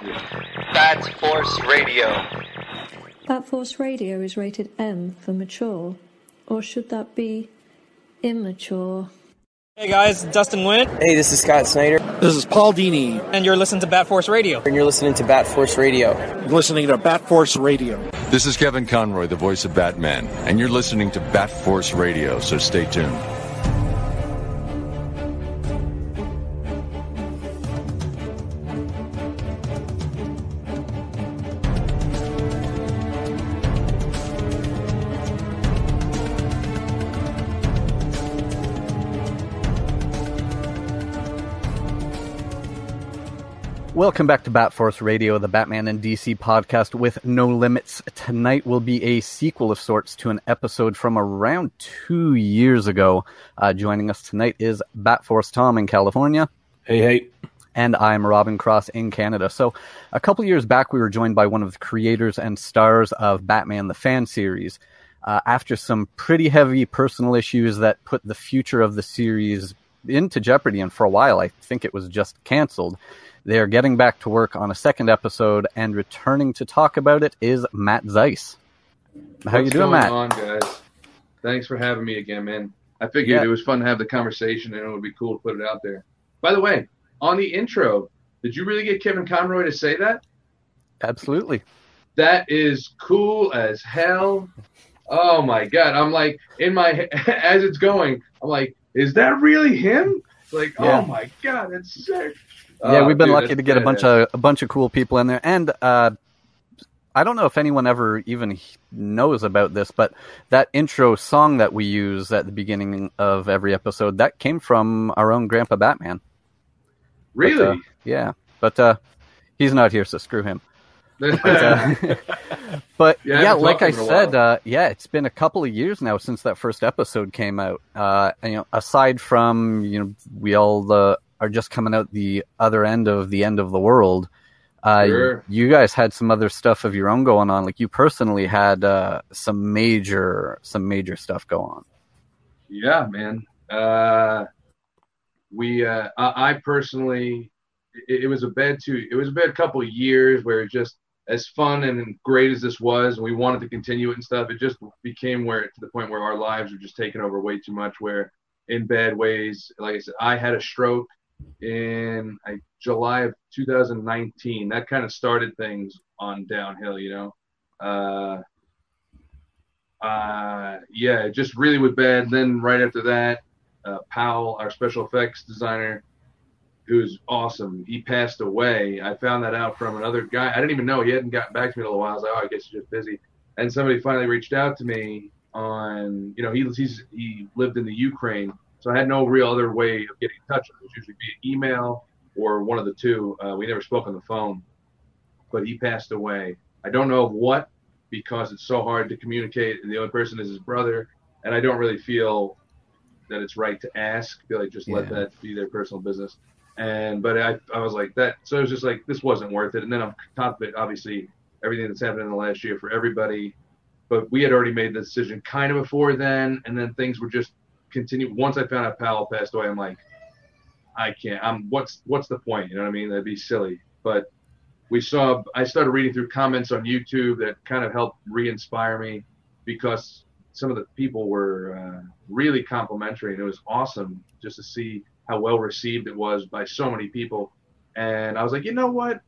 Bat Force Radio. Bat Force Radio is rated M for mature, or should that be immature? Hey guys, Dustin Wynn. Hey, this is Scott Snyder. This is Paul Dini. And you're listening to Bat Force Radio. And you're listening to Bat Force Radio. You're listening to Bat Force Radio. This is Kevin Conroy, the voice of Batman, and you're listening to Bat Force Radio, so stay tuned. Welcome back to Bat Force Radio, the Batman and DC podcast with no limits. Tonight will be a sequel of sorts to an episode from around two years ago. Uh, joining us tonight is Bat Force Tom in California. Hey, hey. And I'm Robin Cross in Canada. So, a couple years back, we were joined by one of the creators and stars of Batman the Fan series. Uh, after some pretty heavy personal issues that put the future of the series into jeopardy, and for a while, I think it was just canceled. They are getting back to work on a second episode, and returning to talk about it is Matt Zeiss. How What's you doing, Matt? on, guys? Thanks for having me again, man. I figured Yeah. it was fun to have the conversation, and it would be cool to put it out there. By the way, on the intro, did you really get Kevin Conroy to say that? Absolutely. That is cool as hell. Oh my god! I'm like in my as it's going. I'm like, is that really him? Like, Yeah. oh my god, that's sick. Yeah, Oh, we've been dude, lucky to get a bunch of a bunch of cool people in there, and uh, I don't know if anyone ever even knows about this, but that intro song that we use at the beginning of every episode that came from our own Grandpa Batman. But, Really? uh, yeah, but uh, he's not here, so screw him. But, uh, but Yeah, yeah, like I him in a said, uh, yeah, it's been a couple of years now since that first episode came out. Uh, and, you know, aside from you know, we all uh, are just coming out the other end of the end of the world. Uh, Sure. You guys had some other stuff of your own going on. Like you personally had uh, some major, some major stuff go on. Yeah, man. Uh, we, uh, I, I personally, it, it was a bad two. It was a bad couple of years where it just as fun and great as this was, and we wanted to continue it and stuff. It just became where to the point where our lives were just taken over way too much. Where in bad ways, like I said, I had a stroke in like, July of 2019. That kind of started things on downhill, you know. Uh, uh, yeah, it just really was bad. Then right after that, uh, Powell, our special effects designer, who's awesome, he passed away. I found that out from another guy. I didn't even know he hadn't gotten back to me in a while. I was like, oh, I guess he's just busy. And somebody finally reached out to me on, you know, he he's he lived in the Ukraine, so I had no real other way of getting in touch. It was usually via email or one of the two. Uh, we never spoke on the phone, but he passed away. I don't know of what because it's so hard to communicate, and the only person is his brother, and I don't really feel that it's right to ask. I feel like just let that be their personal business. And but I, I was like that, so it was just like this wasn't worth it. And then on top of it, obviously everything that's happened in the last year for everybody, but we had already made the decision kind of before then, and then things were just continue. Once I found out Powell passed away, I'm like, I can't. I'm what's what's the point? You know what I mean? That'd be silly. But we saw. I started reading through comments on YouTube that kind of helped re-inspire me because some of the people were uh, really complimentary, and it was awesome just to see how well received it was by so many people. And I was like, you know what?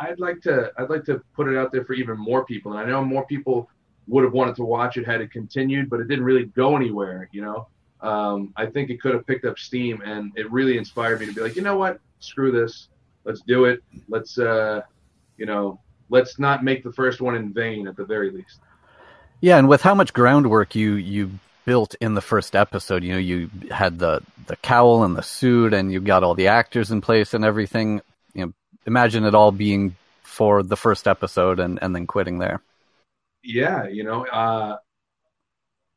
I'd like to. I'd like to put it out there for even more people. And I know more people would have wanted to watch it had it continued, but it didn't really go anywhere. You know, um, I think it could have picked up steam, and it really inspired me to be like, you know what? Screw this. Let's do it. Let's, uh, you know, let's not make the first one in vain at the very least. Yeah, and with how much groundwork you you built in the first episode, you know, you had the the cowl and the suit, and you got all the actors in place and everything. You know, imagine it all being for the first episode and and then quitting there. Yeah you know uh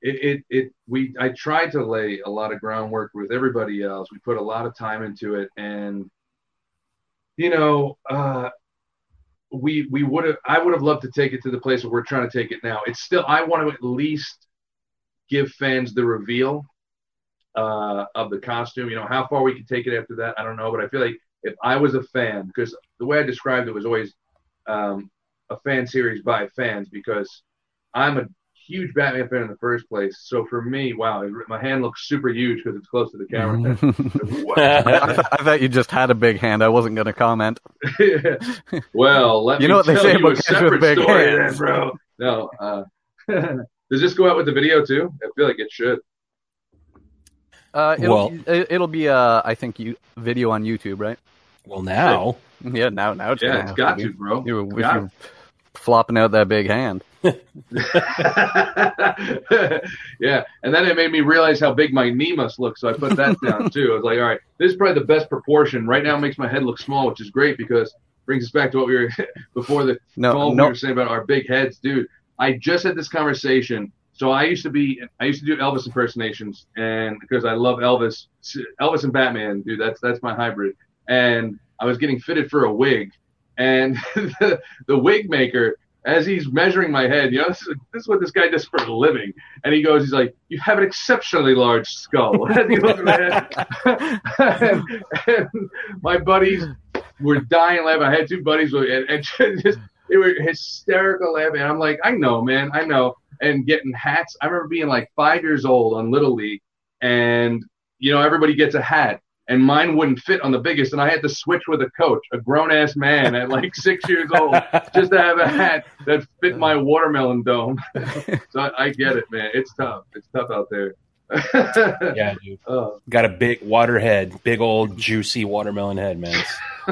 it, it it we i tried to lay a lot of groundwork with everybody else. We put a lot of time into it and you know uh we we would have i would have loved to take it to the place where we're trying to take it now. It's still i want to at least give fans the reveal uh of the costume. You know how far we can take it after that i don't know but i feel like if I was a fan, because the way I described it was always um, a fan series by fans, because I'm a huge Batman fan in the first place. So for me, wow, my hand looks super huge because it's close to the camera. I, th- I thought you just had a big hand. I wasn't going to comment. well, let You me know what they say about a kids with big hands. then, bro. No, uh, does this go out with the video too? I feel like it should. Uh, it'll, Well- be- it- it'll be, uh, I think, you video on YouTube, right? Well, now Yeah, now now it's Yeah, gonna it's have got be. to, bro. You, if Got you're flopping out that big hand. yeah, and then it made me realize how big my knee must look, so I put that down too. I was like, all right, this is probably the best proportion. Right now, it makes my head look small, which is great because brings us back to what we were before the No, call. no. We were saying about our big heads, dude. I just had this conversation. So I used to be, I used to do Elvis impersonations, and because I love Elvis, Elvis and Batman, dude, that's that's my hybrid. And I was getting fitted for a wig, and the, the wig maker, as he's measuring my head, you know, this is, this is what this guy does for a living. And he goes, he's like, you have an exceptionally large skull. and, he at my head. and, and my buddies were dying laughing. I had two buddies, with- and, and just they were hysterical laughing. And I'm like, I know, man, I know. And getting hats. I remember being like five years old on Little League, and you know everybody gets a hat, and mine wouldn't fit on the biggest, and I had to switch with a coach, a grown ass man at like six years old, just to have a hat that fit my watermelon dome. so I, I get it, man. It's tough. It's tough out there. Yeah, dude, Oh, got a big water head, big old juicy watermelon head, man.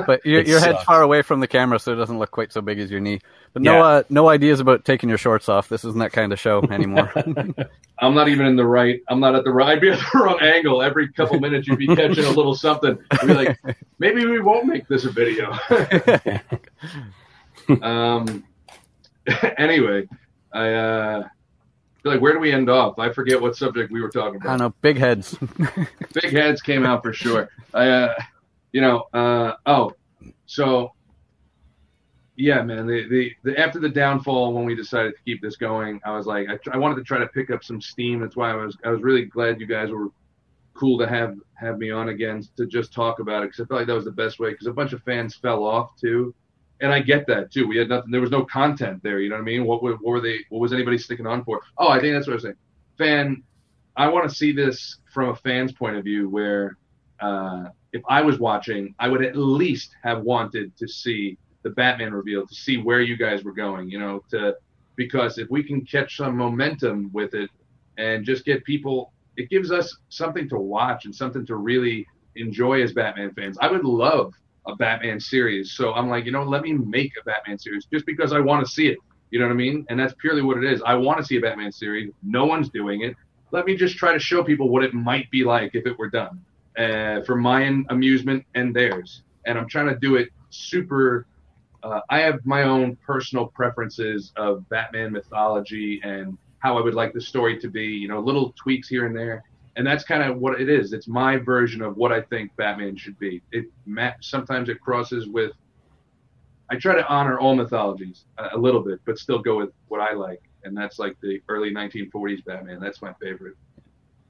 But your, your head's far away from the camera, so it doesn't look quite so big as your knee. But no, Yeah. uh, no ideas about taking your shorts off. This isn't that kind of show anymore. I'm not even in the right. I'm not at the right. I'd be at the wrong angle. Every couple minutes, you'd be catching a little something. You'd be like, maybe we won't make this a video. um. Anyway, I uh, feel like where do we end off? I forget what subject we were talking about. I don't know, big heads. Big heads came out for sure. I, uh, you know, uh, oh, so yeah, man. The, the the after the downfall, when we decided to keep this going, I was like, I, tr- I wanted to try to pick up some steam. That's why I was I was really glad you guys were cool to have have me on again to just talk about it because I felt like that was the best way because a bunch of fans fell off too. And I get that too. We had nothing. There was no content there. You know what I mean? What, were- what were they? What was anybody sticking on for? Oh, I think that's what I was saying. Fan, I want to see this from a fan's point of view, where uh, if I was watching, I would at least have wanted to see the Batman reveal, to see where you guys were going. You know, to because if we can catch some momentum with it and just get people, it gives us something to watch and something to really enjoy as Batman fans. I would love a Batman series. So I'm like, you know, let me make a Batman series just because I want to see it. You know what I mean? And that's purely what it is. I want to see a Batman series. No one's doing it. Let me just try to show people what it might be like if it were done, uh, for my amusement and theirs. And I'm trying to do it super. Uh, I have my own personal preferences of Batman mythology and how I would like the story to be. You know, little tweaks here and there and that's kind of what it is. It's my version of what I think Batman should be. It sometimes it crosses with. I try to honor all mythologies a, little bit, but still go with what I like, and that's like the early 1940s Batman. That's my favorite.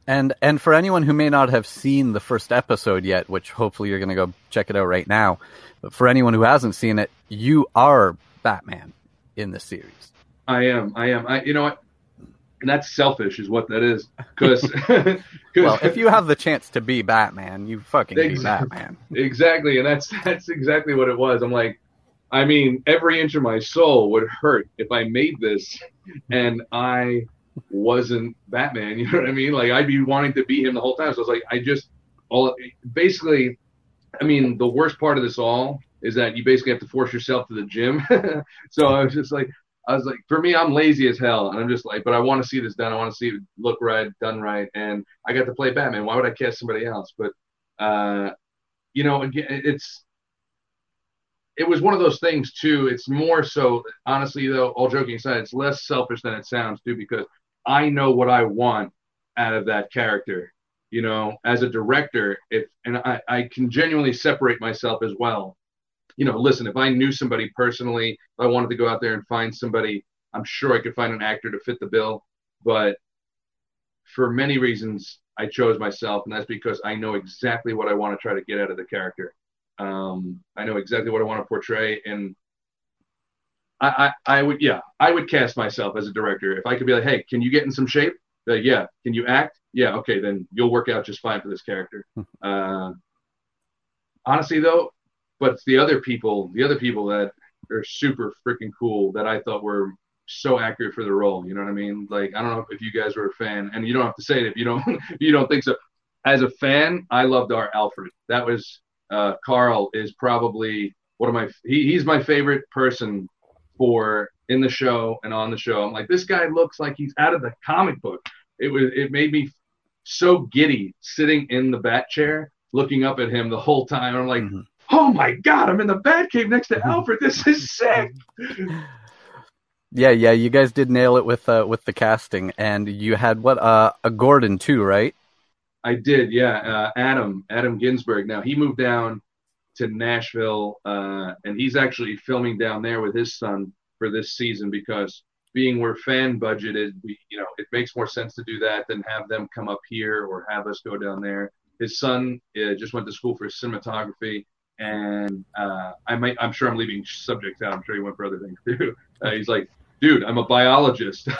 And and for anyone who may not have seen the first episode yet, which hopefully you're going to go check it out right now, but for anyone who hasn't seen it, you are Batman in the series. I am. I am. I. You know what? And that's selfish, is what that is. Because Well, if you have the chance to be Batman, you fucking be Batman. exactly, and that's that's exactly what it was. I'm like, I mean, every inch of my soul would hurt if I made this and I wasn't Batman. You know what I mean? Like I'd be wanting to be him the whole time. So I was like, I just all basically. I mean, the worst part of this all is that you basically have to force yourself to the gym. so I was just like, I was like, for me, I'm lazy as hell, and I'm just like, but I want to see this done. I want to see it look right, done right, and I got to play Batman. Why would I cast somebody else? But uh, you know, again, it's it was one of those things too. It's more so, honestly, though. All joking aside, it's less selfish than it sounds too, because I know what I want out of that character. You know, as a director, if and I, I can genuinely separate myself as well. You know, listen, if I knew somebody personally, if I wanted to go out there and find somebody, I'm sure I could find an actor to fit the bill. But for many reasons, I chose myself, and that's because I know exactly what I want to try to get out of the character. Um, I know exactly what I want to portray, and I, I, I would, yeah, I would cast myself as a director if I could be like, hey, can you get in some shape? Like, yeah, can you act? Yeah, okay, then you'll work out just fine for this character. uh, honestly, though, but the other people, the other people that are super freaking cool that I thought were so accurate for the role. You know what I mean? Like, I don't know if you guys were a fan, and you don't have to say it if you don't, if you don't think so. As a fan, I loved our Alfred. That was uh, Carl is probably one of my he, he's my favorite person for in the show and on the show. I'm like, this guy looks like he's out of the comic book. It was it made me so giddy sitting in the bat chair looking up at him the whole time. I'm like, oh my god, I'm in the bat cave next to Alfred. This is sick. Yeah, yeah, you guys did nail it with uh, with the casting, and you had what uh, a Gordon too, right? I did, yeah. Uh, Adam, Adam Ginsberg. Now he moved down to Nashville, uh, and he's actually filming down there with his son for this season because being we're fan budgeted, we you know it makes more sense to do that than have them come up here or have us go down there. His son uh, just went to school for cinematography, and uh, I might I'm sure I'm leaving subjects out. I'm sure he went for other things too. Uh, he's like, dude, I'm a biologist.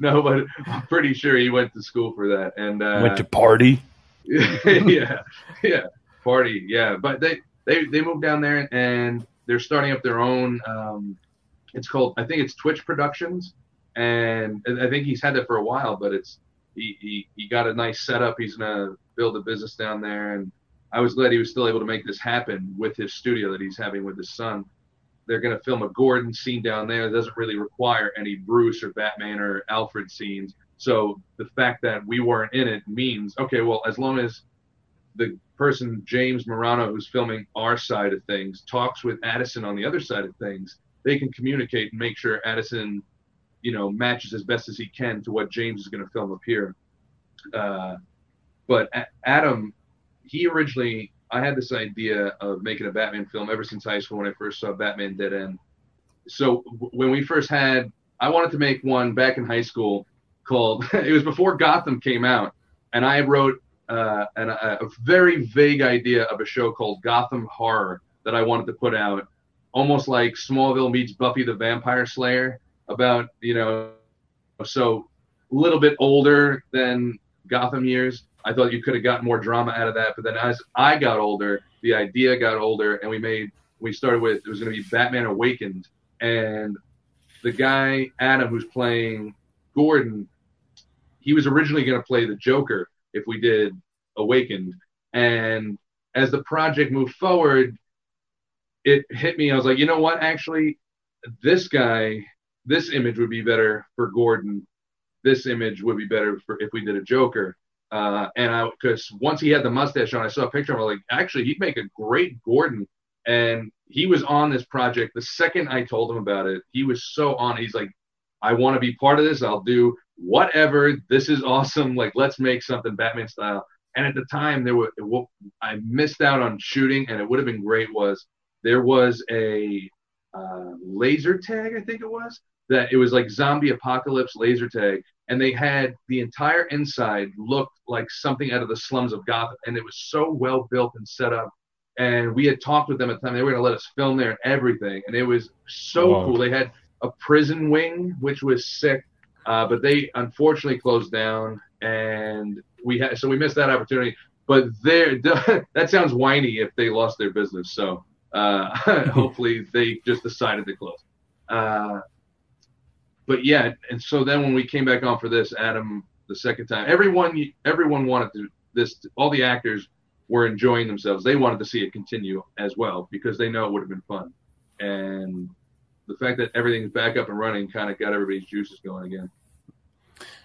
no, but I'm pretty sure he went to school for that. And uh, Went to party. yeah, yeah, party, yeah. But they they they moved down there and they're starting up their own. Um, it's called I think it's Twitch Productions, and I think he's had that for a while. But it's he he, he got a nice setup. He's gonna build a business down there, and I was glad he was still able to make this happen with his studio that he's having with his son. They're going to film a Gordon scene down there. It doesn't really require any Bruce or Batman or Alfred scenes. So the fact that we weren't in it means okay. Well, as long as the person James Morano who's filming our side of things talks with Addison on the other side of things, they can communicate and make sure Addison, you know, matches as best as he can to what James is going to film up here. Uh, but Adam, he originally, I had this idea of making a Batman film ever since high school when I first saw Batman Dead End. So when we first had, I wanted to make one back in high school called, it was before Gotham came out, and I wrote uh, an, a, a very vague idea of a show called Gotham Horror that I wanted to put out, almost like Smallville meets Buffy the Vampire Slayer, about, you know, so a little bit older than Gotham years. I thought you could have gotten more drama out of that, but then as I got older, the idea got older, and we made we started with it was going to be Batman Awakened, and the guy Adam who's playing Gordon, he was originally going to play the Joker if we did Awakened, and as the project moved forward, it hit me. I was like, you know what? Actually, this guy, this image would be better for Gordon. This image would be better for if we did a Joker. Uh, and I, because once he had the mustache on, I saw a picture. of him, like, actually, he'd make a great Gordon. And he was on this project. The second I told him about it, he was so on. He's like, I want to be part of this. I'll do whatever. This is awesome. Like, let's make something Batman style. And at the time, there were I missed out on shooting, and it would have been great. Was there was a uh, laser tag? I think it was that it was like zombie apocalypse laser tag, and they had the entire inside looked like something out of the slums of Gotham, and it was so well built and set up. And we had talked with them at the time; they were going to let us film there and everything, and it was so Wow. cool. They had a prison wing, which was sick, uh, but they unfortunately closed down, and we had so we missed that opportunity. But there, that sounds whiny if they lost their business. So uh, hopefully they just decided to close. Uh, but yeah, and so then when we came back on for this, Adam, the second time, everyone everyone wanted to this. All the actors were enjoying themselves. They wanted to see it continue as well because they know it would have been fun. And the fact that everything's back up and running kind of got everybody's juices going again.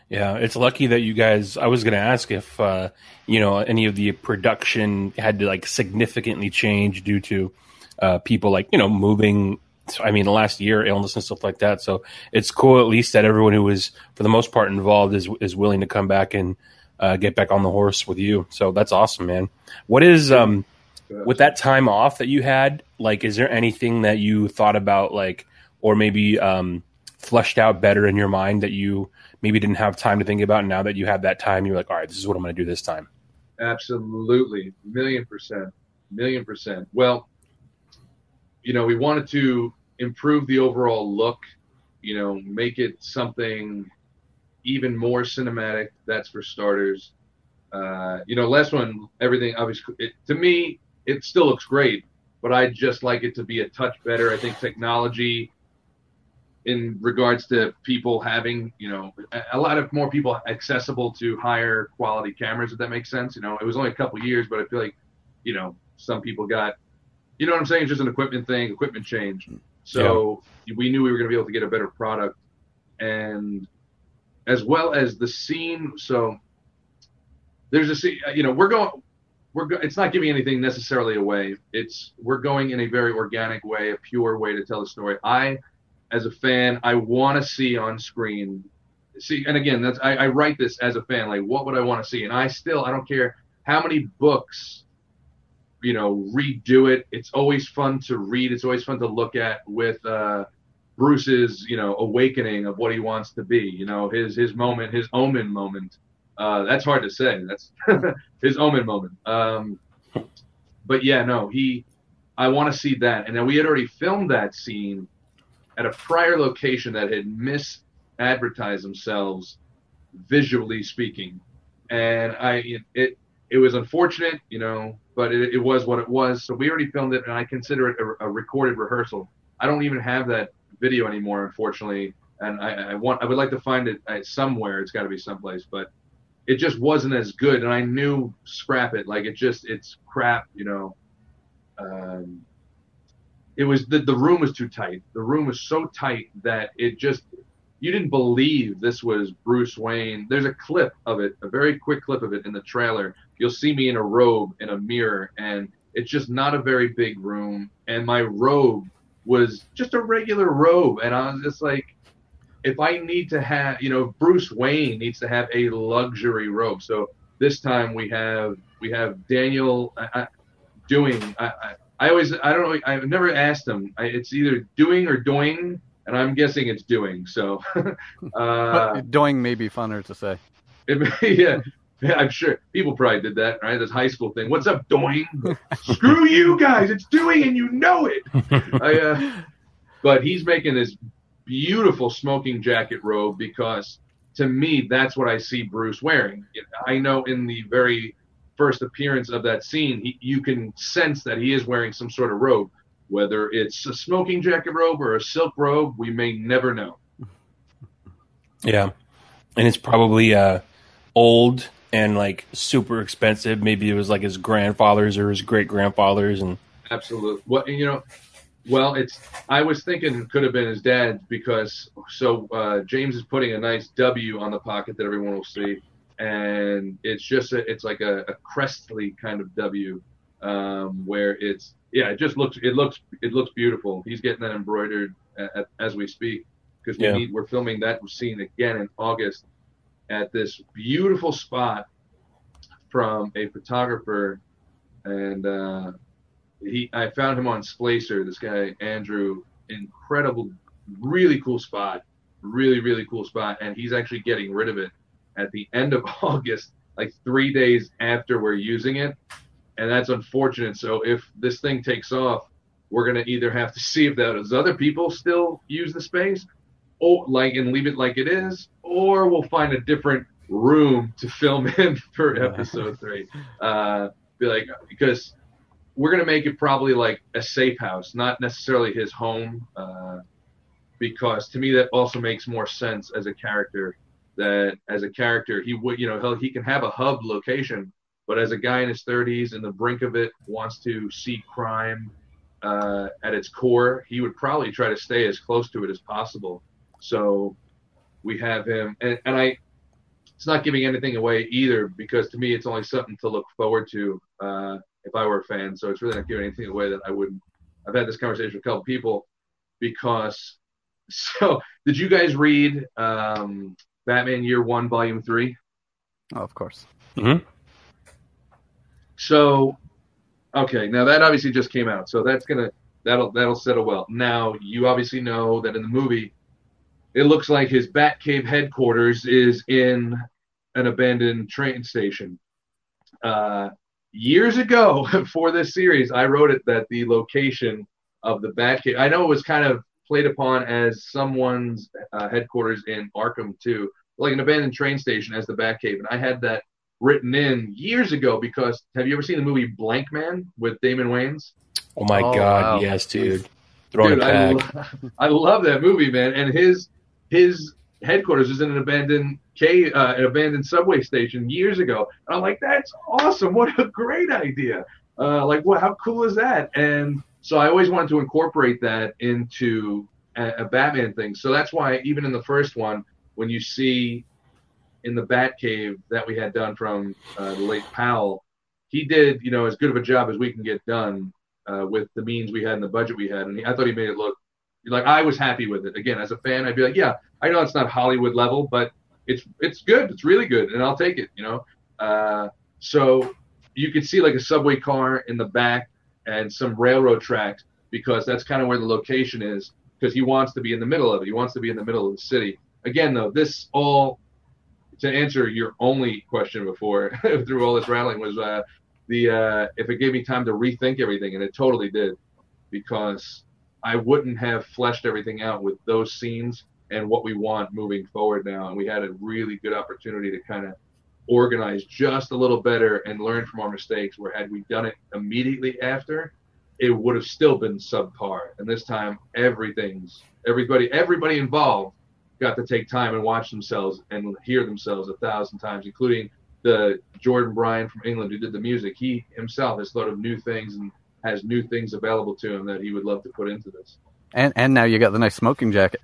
Yeah, it's lucky that you guys. I was going to ask if uh, you know any of the production had to like significantly change due to uh, people like you know moving. I mean, the last year, illness and stuff like that. So it's cool at least that everyone who was, for the most part, involved is is willing to come back and uh, get back on the horse with you. So that's awesome, man. What is um with that time off that you had? Like, is there anything that you thought about, like, or maybe um fleshed out better in your mind that you maybe didn't have time to think about? And now that you have that time, you're like, all right, this is what I'm going to do this time. Absolutely, million percent. million percent. Well, you know, we wanted to improve the overall look, you know, make it something even more cinematic. That's for starters. Uh, you know, last one, everything obviously, it, to me, it still looks great, but I'd just like it to be a touch better. I think technology in regards to people having, you know, a, a lot of more people accessible to higher quality cameras, if that makes sense. You know, it was only a couple years, but I feel like, you know, some people got, you know what I'm saying? It's just an equipment thing, equipment change. So yeah. we knew we were going to be able to get a better product. And as well as the scene, so there's a scene, you know, we're going, we're go- it's not giving anything necessarily away. It's we're going in a very organic way, a pure way to tell the story. I, as a fan, I want to see on screen. See, and again, that's I, I write this as a fan. Like, what would I want to see? And I still, I don't care how many books, you know, redo it. It's always fun to read. It's always fun to look at with uh, Bruce's, you know, awakening of what he wants to be. You know, his his moment, his omen moment. Uh, that's hard to say. That's his omen moment. Um, but yeah, no, he. I want to see that, and then we had already filmed that scene at a prior location that had misadvertised themselves, visually speaking, and I it it was unfortunate, you know, but it, it was what it was. So we already filmed it, and I consider it a, a recorded rehearsal. I don't even have that video anymore, unfortunately, and I, I want I would like to find it uh, somewhere. It's got to be someplace, but it just wasn't as good. And I knew scrap it. Like it just it's crap, you know. Um, it was the the room was too tight. The room was so tight that it just you didn't believe this was Bruce Wayne. There's a clip of it, a very quick clip of it in the trailer. You'll see me in a robe in a mirror, and it's just not a very big room. And my robe was just a regular robe, and I was just like, if I need to have, you know, Bruce Wayne needs to have a luxury robe. So this time we have we have Daniel I, I, doing. I, I, always I don't know. I've never asked him. it's either doing or doing, and I'm guessing it's doing. So uh, doing may be funner to say. It, yeah. Yeah, I'm sure people probably did that, right? This high school thing. What's up, doing? Screw you guys! It's doing, and you know it. I, uh, but he's making this beautiful smoking jacket robe because to me that's what I see Bruce wearing. I know in the very first appearance of that scene, he, you can sense that he is wearing some sort of robe. Whether it's a smoking jacket robe or a silk robe, we may never know. Yeah, and it's probably uh, old and like super expensive. Maybe it was like his grandfather's or his great grandfather's, and absolutely. Well, you know, well, it's. I was thinking it could have been his dad because so uh, James is putting a nice W on the pocket that everyone will see, and it's just a, it's like a, a crestly kind of W, um, where it's yeah, it just looks it looks it looks beautiful. He's getting that embroidered at, at, as we speak because we yeah. need, we're filming that scene again in August at this beautiful spot from a photographer and. Uh, he I found him on Splacer. This guy Andrew, incredible, really cool spot, really really cool spot, and he's actually getting rid of it at the end of August, like three days after we're using it, and that's unfortunate. So if this thing takes off, we're gonna either have to see if those other people still use the space, or like and leave it like it is, or we'll find a different room to film in for episode three. Uh, be like because we're gonna make it probably like a safe house, not necessarily his home, uh, because to me that also makes more sense as a character. That as a character, he would, you know, he can have a hub location, but as a guy in his 30s and the brink of it, wants to see crime uh, at its core, he would probably try to stay as close to it as possible. So we have him, and, and I, it's not giving anything away either because to me it's only something to look forward to. Uh, if I were a fan. So it's really not giving anything away that I wouldn't. I've had this conversation with a couple people because. So did you guys read um, Batman Year One Volume Three? Oh, of course. Mm-hmm. So, okay, now that obviously just came out, so that's gonna that'll that'll settle well. Now you obviously know that in the movie, it looks like his Batcave headquarters is in an abandoned train station. Uh, years ago for this series, I wrote it that the location of the Batcave. I know it was kind of played upon as someone's uh, headquarters in Arkham too, like an abandoned train station as the Batcave, and I had that written in years ago because have you ever seen the movie Blankman with Damon Wayans? Oh my Oh, god, wow. yes, dude. Throwing Dude, it I, lo- I love that movie, man. And his his headquarters is in an abandoned K uh, an abandoned subway station years ago. And I'm like, that's awesome! What a great idea! Uh, like, what? How cool is that? And so I always wanted to incorporate that into a, a Batman thing. So that's why even in the first one, when you see in the Batcave that we had done from uh, the late Powell, he did you know as good of a job as we can get done uh, with the means we had and the budget we had, and he, I thought he made it look like I was happy with it. Again, as a fan, I'd be like, yeah, I know it's not Hollywood level, but it's it's good, it's really good, and I'll take it. You know, uh, so you could see like a subway car in the back and some railroad tracks because that's kind of where the location is because he wants to be in the middle of it. He wants to be in the middle of the city. Again, though, this all to answer your only question before through all this rattling was uh, the uh, if it gave me time to rethink everything, and it totally did, because I wouldn't have fleshed everything out with those scenes and what we want moving forward now. And we had a really good opportunity to kind of organize just a little better and learn from our mistakes. Where had we done it immediately after, it would have still been subpar. And this time, everything's everybody everybody involved got to take time and watch themselves and hear themselves a thousand times, including the Jordan Bryan from England who did the music. He himself has thought of new things and has new things available to him that he would love to put into this. And and now you got the nice smoking jacket.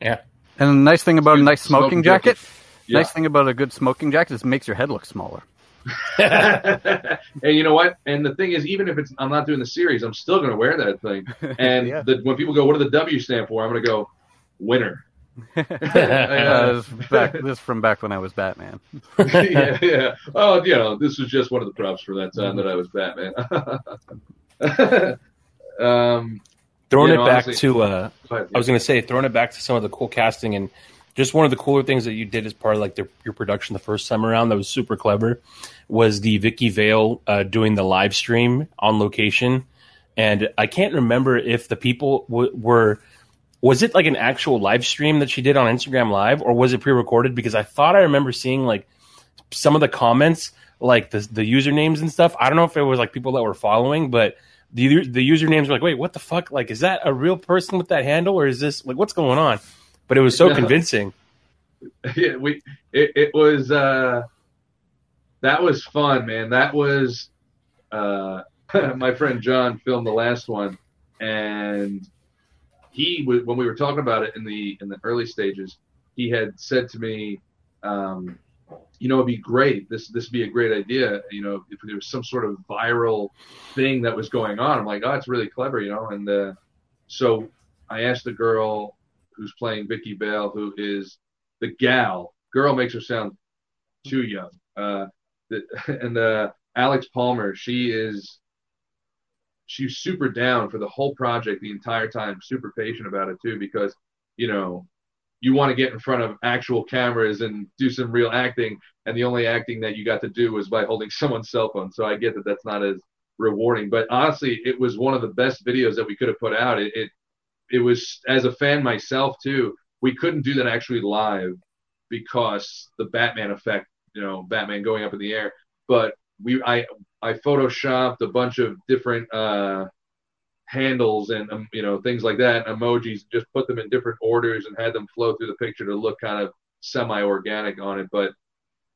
Yeah. And the nice thing about a nice smoking, Smoking jacket, jacket. Yeah. nice thing about a good smoking jacket is it makes your head look smaller. and you know what? And the thing is, even if it's I'm not doing the series, I'm still going to wear that thing. And Yeah. the, when people go, "What do the W stand for?" I'm going to go, "Winner." Uh, Uh, this, is back, this from back when I was Batman. yeah, yeah. Oh, you know, this was just one of the props for that time that I was Batman. um, Throwing You it know, back honestly- to uh go ahead. I was going to say, throwing it back to some of the cool casting and just one of the cooler things that you did as part of like the, your production the first time around that was super clever was the Vicki Vale uh, doing the live stream on location. And I can't remember if the people w- were, was it like an actual live stream that she did on Instagram Live or was it pre recorded? Because I thought I remember seeing like some of the comments, like the, the usernames and stuff. I don't know if it was like people that were following, but the the usernames were like, wait, what the fuck? Like, is that a real person with that handle, or is this like what's going on? But it was so convincing. yeah, we it, it was uh that was fun, man. That was uh my friend John filmed the last one and he when we were talking about it in the in the early stages, he had said to me, um, you know, it'd be great. This this be a great idea. You know, if there was some sort of viral thing that was going on. I'm like, oh, it's really clever, you know. And uh, so I asked the girl who's playing Vicki Vale, who is the gal. Girl makes her sound too young. Uh, the, and uh, Alex Palmer, she is she's super down for the whole project the entire time, super patient about it too, because you know you want to get in front of actual cameras and do some real acting, and the only acting that you got to do was by holding someone's cell phone. So I get that that's not as rewarding, but honestly, it was one of the best videos that we could have put out. It, it it was as a fan myself too. We couldn't do that actually live because the Batman effect, you know, Batman going up in the air. But we, I, I photoshopped a bunch of different uh, handles and um, you know things like that, emojis, just put them in different orders and had them flow through the picture to look kind of semi-organic on it. But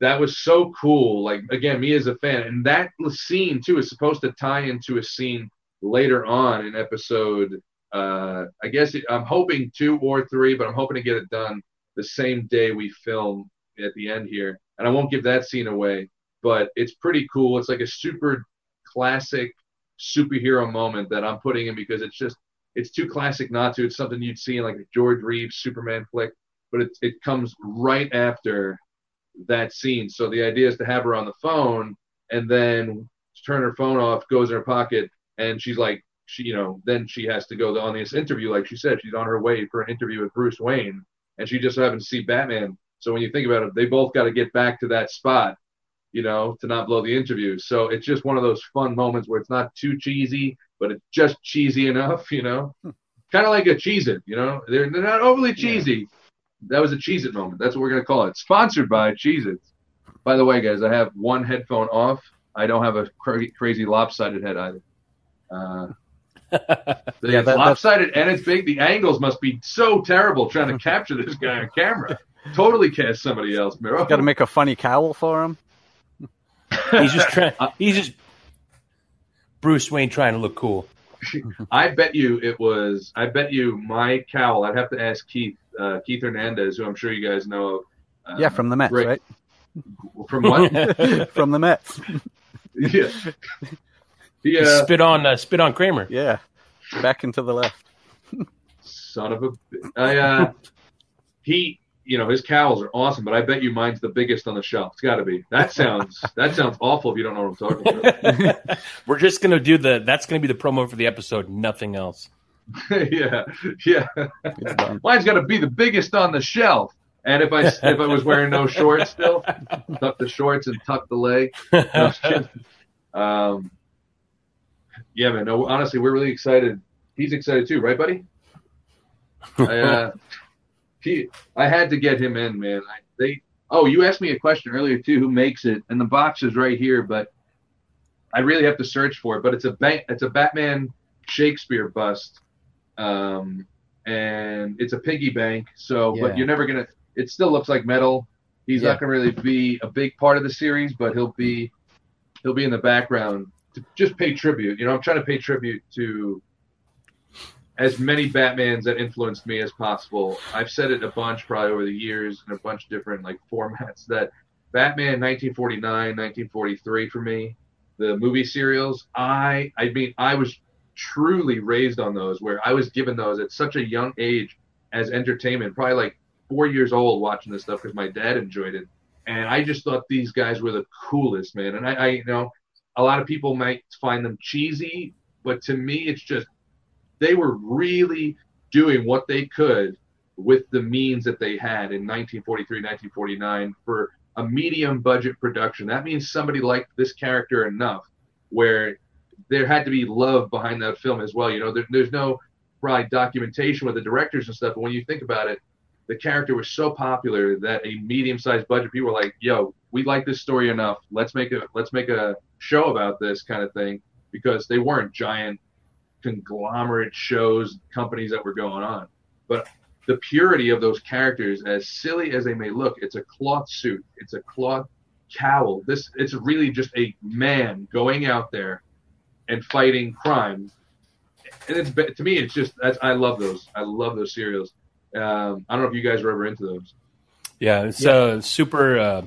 that was so cool. Like again, me as a fan, and that scene too is supposed to tie into a scene later on in episode. Uh, I guess it, I'm hoping two or three, but I'm hoping to get it done the same day we film at the end here. And I won't give that scene away, but it's pretty cool. It's like a super classic superhero moment that I'm putting in because it's just it's too classic not to. It's something you'd see in like a George Reeves Superman flick, but it it comes right after that scene. So the idea is to have her on the phone and then turn her phone off, goes in her pocket, and she's like she you know then she has to go on this interview like she said she's on her way for an interview with Bruce Wayne and she just happens to see Batman. So when you think about it, they both got to get back to that spot you know, to not blow the interview. So it's just one of those fun moments where it's not too cheesy, but it's just cheesy enough, you know, kind of like a Cheez It, you know, they're, they're not overly cheesy. That was a Cheez It moment. That's what we're going to call it. Sponsored by Cheez Its. By the way, guys, I have one headphone off. I don't have a cra- crazy lopsided head either. Uh, it's that- that's- lopsided and it's big. The angles must be so terrible trying to capture this guy on camera. Totally cast somebody else, Miro. Got to make a funny cowl for him. He's just trying. He's just Bruce Wayne trying to look cool. I bet you it was. I bet you my cowl. I'd have to ask Keith, uh, Keith Hernandez, who I'm sure you guys know of. Uh, yeah, from the Mets, great- right? From what? from the Mets. yeah. Yeah. Spit on uh, spit on Kramer. Yeah, back into the left. Son of a. I, uh, he, you know, his cowls are awesome, but I bet you mine's the biggest on the shelf. It's got to be. That sounds. that sounds awful if you don't know what I'm talking about. We're just gonna do the. That's gonna be the promo for the episode. Nothing else. yeah, yeah. Mine's got to be the biggest on the shelf. And if I if I was wearing no shorts still, tuck the shorts and tuck the leg. No, I was kidding. um, yeah, man. No, honestly, we're really excited. He's excited too, right, buddy? I, uh, he, I had to get him in, man. I, they. Oh, you asked me a question earlier too. Who makes it? And the box is right here, but I really have to search for it. But it's a ba- it's a Batman Shakespeare bust, um, and it's a piggy bank. So, Yeah. but you're never gonna. It still looks like metal. He's Yeah. not gonna really be a big part of the series, but he'll be he'll be in the background to just pay tribute. You know, I'm trying to pay tribute to as many Batmans that influenced me as possible. I've said it a bunch probably over the years in a bunch of different like formats that Batman 1949, 1943 for me, the movie serials, I I mean I was truly raised on those where I was given those at such a young age as entertainment, probably like 4 years old watching this stuff because my dad enjoyed it. And I just thought these guys were the coolest, man. And I, I you know, a lot of people might find them cheesy, but to me it's just they were really doing what they could with the means that they had in 1943, 1949 for a medium budget production. That means somebody liked this character enough where there had to be love behind that film as well. You know, there, there's no probably documentation with the directors and stuff, but when you think about it, the character was so popular that a medium-sized budget people were like, "Yo, we like this story enough. Let's make a let's make a show about this kind of thing." Because they weren't giant conglomerate shows, companies that were going on. But the purity of those characters, as silly as they may look, it's a cloth suit, it's a cloth cowl. This it's really just a man going out there and fighting crime. And it's to me, it's just that's I love those. I love those serials. Um, I don't know if you guys were ever into those. Yeah, it's uh, super, uh,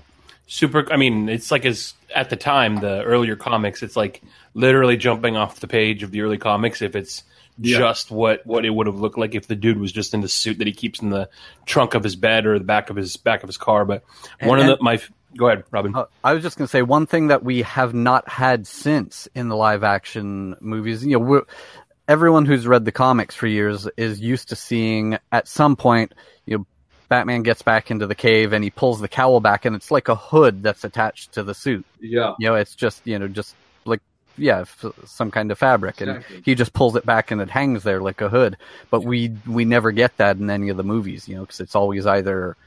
super. I mean, it's like as at the time the earlier comics. It's like literally jumping off the page of the early comics. If it's Yeah. just what what it would have looked like if the dude was just in the suit that he keeps in the trunk of his bed or the back of his back of his car. But one And- of the my go ahead, Robin. Uh, I was just going to say one thing that we have not had since in the live action movies. You know, we're, everyone who's read the comics for years is used to seeing at some point, you know, Batman gets back into the cave and he pulls the cowl back, and it's like a hood that's attached to the suit. Yeah, You know, it's just you know just like yeah, f- some kind of fabric, and he just pulls it back and it hangs there like a hood. But we we never get that in any of the movies, you know, because it's always either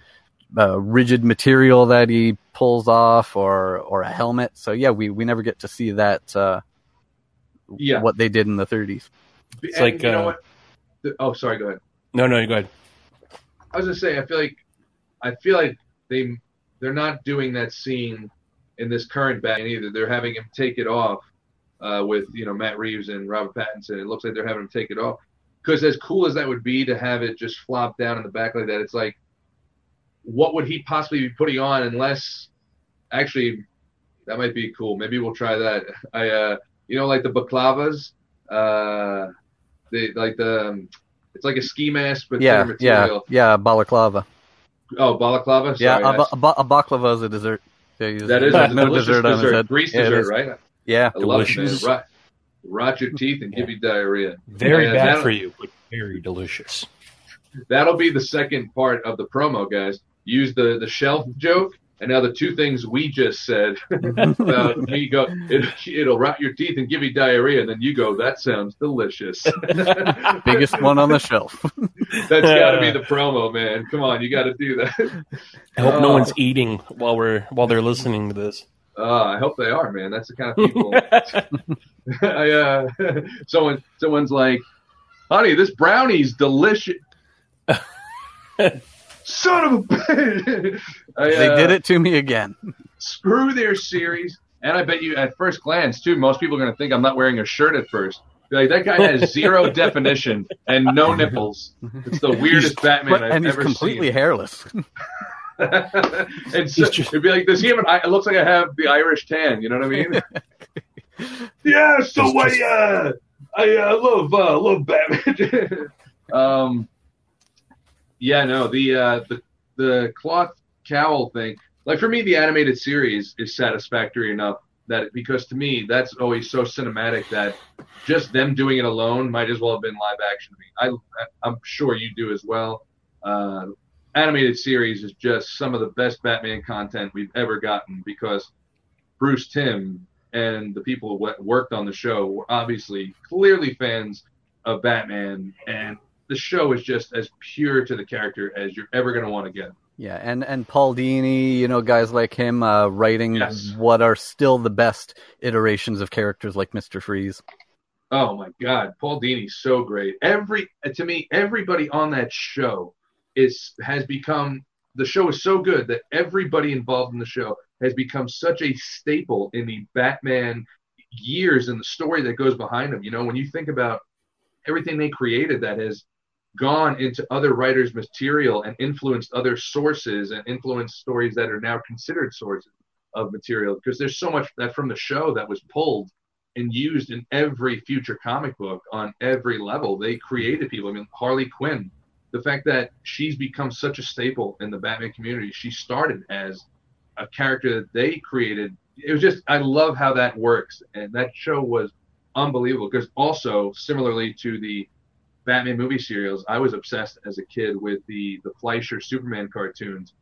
uh, rigid material that he pulls off or or a helmet. So yeah, we we never get to see that. Uh, Yeah. what they did in the 30s. it's like, you know uh, what? Oh, sorry. Go ahead. No, no, go ahead. I was gonna say I feel like I feel like they they're not doing that scene in this current Batman either. They're having him take it off uh, with you know Matt Reeves and Robert Pattinson. It looks like they're having him take it off because as cool as that would be to have it just flop down in the back like that, it's like what would he possibly be putting on unless actually that might be cool. Maybe we'll try that. I uh you know like the baklavas uh they like the um, it's like a ski mask but Yeah, thinner yeah, yeah, balaclava. Oh, balaclava. yeah, Sorry, a, ba- that's- a, ba- a baklava is a dessert. Yeah, you- that is there's a no delicious dessert dessert, on his head. grease Yeah, dessert, right? Yeah, I love it, Delicious. man. Rot, rot your teeth and give you diarrhea. Very Yeah, bad for you, but very delicious. That'll be the second part of the promo, guys. Use the the shelf joke And now the two things we just said about me go, it, it'll rot your teeth and give you diarrhea, and then you go, that sounds delicious. Biggest one on the shelf. That's got to be the promo, man. Come on, you got to do that. I hope no Oh. one's eating while we're while they're listening to this. Uh, I hope they are, man. That's the kind of people. I, uh, someone, someone's like, "Honey, this brownie's delicious." Son of a bitch! I, They uh, did it to me again. Screw their series, and I bet you, at first glance, too, most people are going to think I'm not wearing a shirt at first. Like that guy has zero definition and no nipples. It's the weirdest Batman I've and he's ever completely seen. hairless. and so, He's just- it'd be like, does he have an? It looks like I have the Irish tan. You know what I mean? yeah. So He's I, just- uh, I uh, love uh, love Batman. um, yeah, no, the uh, the the cloth cowl thing. Like for me, the animated series is satisfactory enough that because to me that's always so cinematic that just them doing it alone might as well have been live action to me. I I'm sure you do as well. Uh, animated series is just some of the best Batman content we've ever gotten because Bruce Timm and the people who worked on the show were obviously clearly fans of Batman, and the show is just as pure to the character as you're ever going to want to get. Yeah, and and Paul Dini, you know, guys like him uh, writing Yes. what are still the best iterations of characters like Mister Freeze. Oh my God, Paul Dini's so great. Every to me, everybody on that show is has become the show is so good that everybody involved in the show has become such a staple in the Batman years and the story that goes behind them. You know, when you think about everything they created that has gone into other writers' material and influenced other sources and influenced stories that are now considered sources of material because there's so much that from the show that was pulled and used in every future comic book on every level. They created people. I mean, Harley Quinn, the fact that she's become such a staple in the Batman community, she started as a character that they created. It was just, I love how that works. And that show was unbelievable because also, similarly to the Batman movie serials, I was obsessed as a kid with the, the Fleischer Superman cartoons.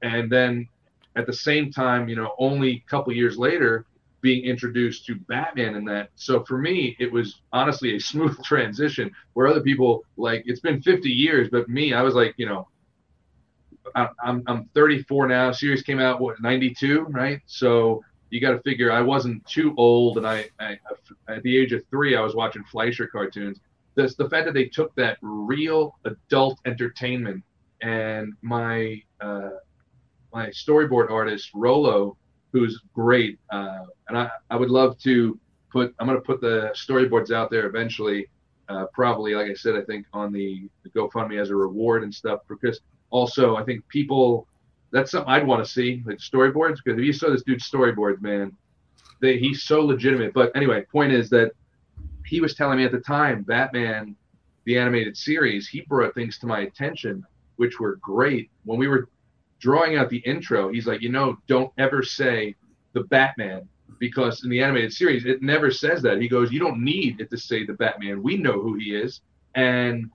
And then at the same time, you know, only a couple years later, being introduced to Batman in that. So for me, it was honestly a smooth transition where other people like it's been 50 years, but me, I was like, you know, I'm I'm 34 now. Series came out what 92, right? So you got to figure I wasn't too old, and I, I at the age of three, I was watching Fleischer cartoons. This the fact that they took that real adult entertainment and my uh, my storyboard artist Rolo who's great. Uh, and I, I would love to put, I'm to put the storyboards out there eventually, uh, probably, like I said, I think on the, the GoFundMe as a reward and stuff, because also I think people, that's something I'd want to see, like storyboards, because if you saw this dude's storyboards, man, they, he's so legitimate. But anyway, point is that he was telling me at the time, Batman, the animated series, he brought things to my attention, which were great. When we were drawing out the intro, he's like, you know, don't ever say the Batman because in the animated series it never says that. He goes, you don't need it to say the Batman. We know who he is. And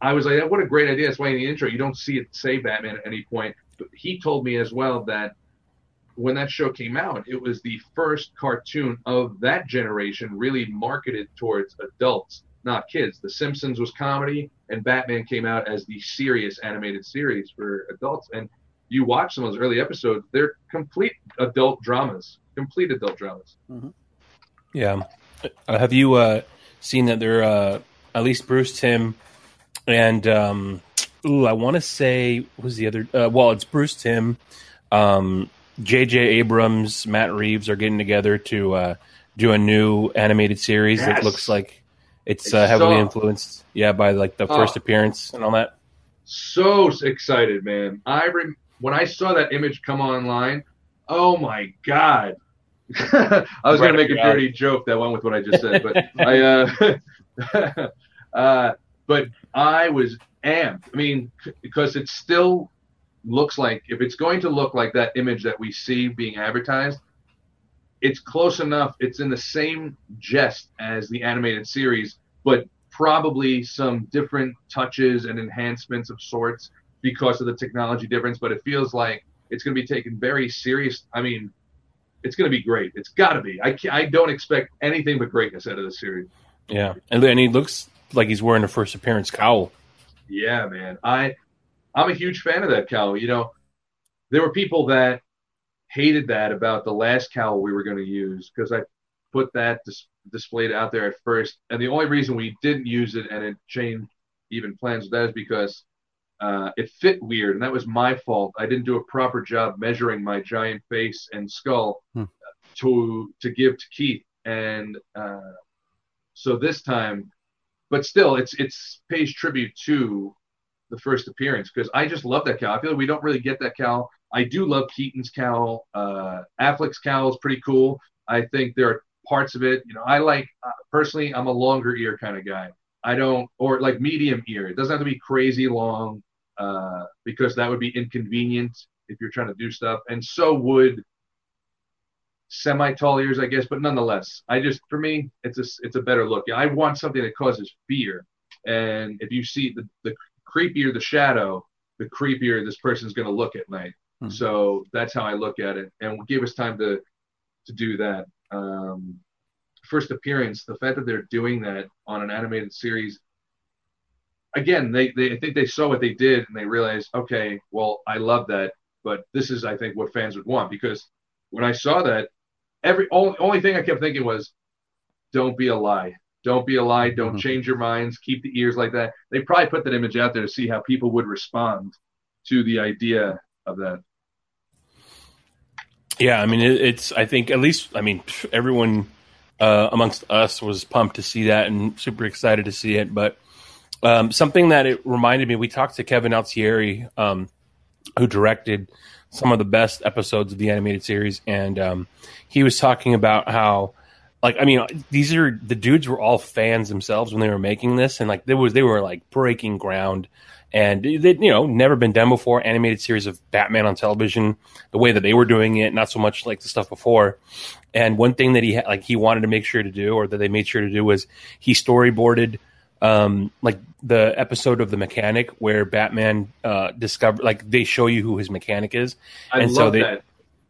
I was like, what a great idea. That's why in the intro you don't see it say Batman at any point. But he told me as well that when that show came out, it was the first cartoon of that generation really marketed towards adults, not kids. The Simpsons was comedy, and Batman came out as the serious animated series for adults. And you watch some of those early episodes, they're complete adult dramas, complete adult dramas. Yeah. Uh, have you uh, seen that they're uh, at least Bruce Timm and um, ooh, I want to say what was the other? Uh, well, it's Bruce Timm, um, J.J. Abrams, Matt Reeves are getting together to uh, do a new animated series. Yes. It looks like it's uh, heavily influenced, yeah, by like the first Oh. appearance and all that. So excited, man! I rem- when I saw that image come online, oh my god! I was Right gonna make a dirty joke that went with what I just said, but I, uh, uh, but I was amped. I mean, because it still looks like if it's going to look like that image that we see being advertised, it's close enough. It's in the same jest as the animated series, but probably some different touches and enhancements of sorts because of the technology difference. But it feels like It's going to be taken very serious. I mean, it's going to be great. It's got to be. I I don't expect anything but greatness out of this series. Yeah, and, and he looks like he's wearing a first appearance cowl. Yeah, man. I I'm a huge fan of that cowl. You know, there were people that hated that about the last cowl we were going to use because I put that dis- displayed out there at first, and the only reason we didn't use it and it changed even plans with that is because uh, it fit weird, and that was my fault. I didn't do a proper job measuring my giant face and skull Hmm. to to give to Keith, and uh, so this time, but still, it's it's pays tribute to the first appearance because I just love that cow. I feel like we don't really get that cow. I do love Keaton's cowl. Uh, Affleck's cowl is pretty cool. I think there are parts of it. You know, I like uh, personally. I'm a longer ear kind of guy. I don't or like medium ear. It doesn't have to be crazy long uh, because that would be inconvenient if you're trying to do stuff. And so would semi tall ears, I guess. But nonetheless, I just for me, it's a it's a better look. I want something that causes fear. And if you see the the creepier the shadow, the creepier this person's going to look at night. Hmm. So that's how I look at it, and give us time to to do that. Um, first appearance, the fact that they're doing that on an animated series, again, they, they I think they saw what they did and they realized, okay, well, I love that, but this is I think what fans would want because when I saw that, every only, only thing I kept thinking was, don't be a lie. Don't be a lie. Don't Mhm. change your minds. Keep the ears like that. They probably put that image out there to see how people would respond to the idea of that. Yeah, I mean, it, it's. I think at least. I mean, everyone uh, amongst us was pumped to see that and super excited to see it. But um, something that it reminded me, we talked to Kevin Altieri, um, who directed some of the best episodes of the animated series, and um, he was talking about how. Like I mean, these are the dudes were all fans themselves when they were making this, and like there was they were like breaking ground, and they you know never been done before. Animated series of Batman on television, the way that they were doing it, not so much like the stuff before. And one thing that he had, like he wanted to make sure to do, or that they made sure to do, was he storyboarded um, like the episode of the mechanic where Batman uh, discover like they show you who his mechanic is, I And love so they- that.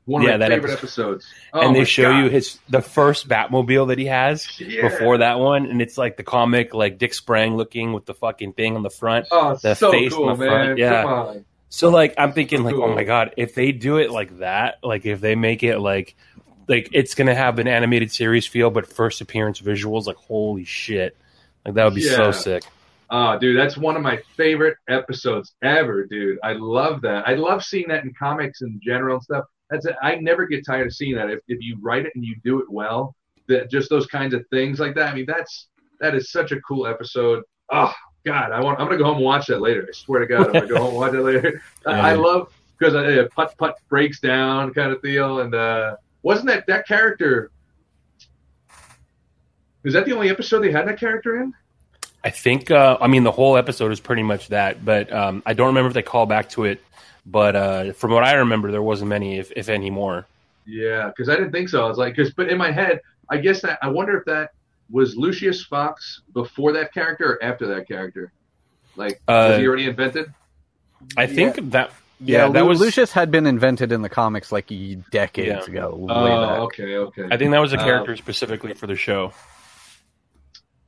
One of Yeah, my that favorite episode- episodes. Oh and they show God. you his the first Batmobile that he has Yeah. before that one, and it's like the comic like Dick Sprang looking with the fucking thing on the front. Oh, the so face cool, on the front, yeah. So like I'm thinking like, oh my god, if they do it like that, like if they make it like like it's gonna have an animated series feel, but first appearance visuals, like holy shit, like that would be so Yeah. sick. Oh, dude, that's one of my favorite episodes ever, dude. I love that. I love seeing that in comics in general and stuff. That's it. I never get tired of seeing that. If, if you write it and you do it well, that just those kinds of things like that. I mean, that's that is such a cool episode. Oh God, I want. I'm gonna go home and watch that later. I swear to God, I'm gonna go home and watch it later. I, I love because uh, putt putt breaks down kind of deal, and uh, wasn't that that character? Is that the only episode they had that character in? I think uh, I mean the whole episode is pretty much that, but um, I don't remember if they call back to it. But uh, from what I remember, there wasn't many, if, if any more. Yeah, because I didn't think so. I was like, because but in my head, I guess that I wonder if that was Lucius Fox before that character or after that character. Like, was Uh, he already invented? I think that Yeah, yeah, that Lu- was Lucius had been invented in the comics like decades Yeah. ago. Oh, back. okay, okay, I think that was a Uh, character specifically for the show.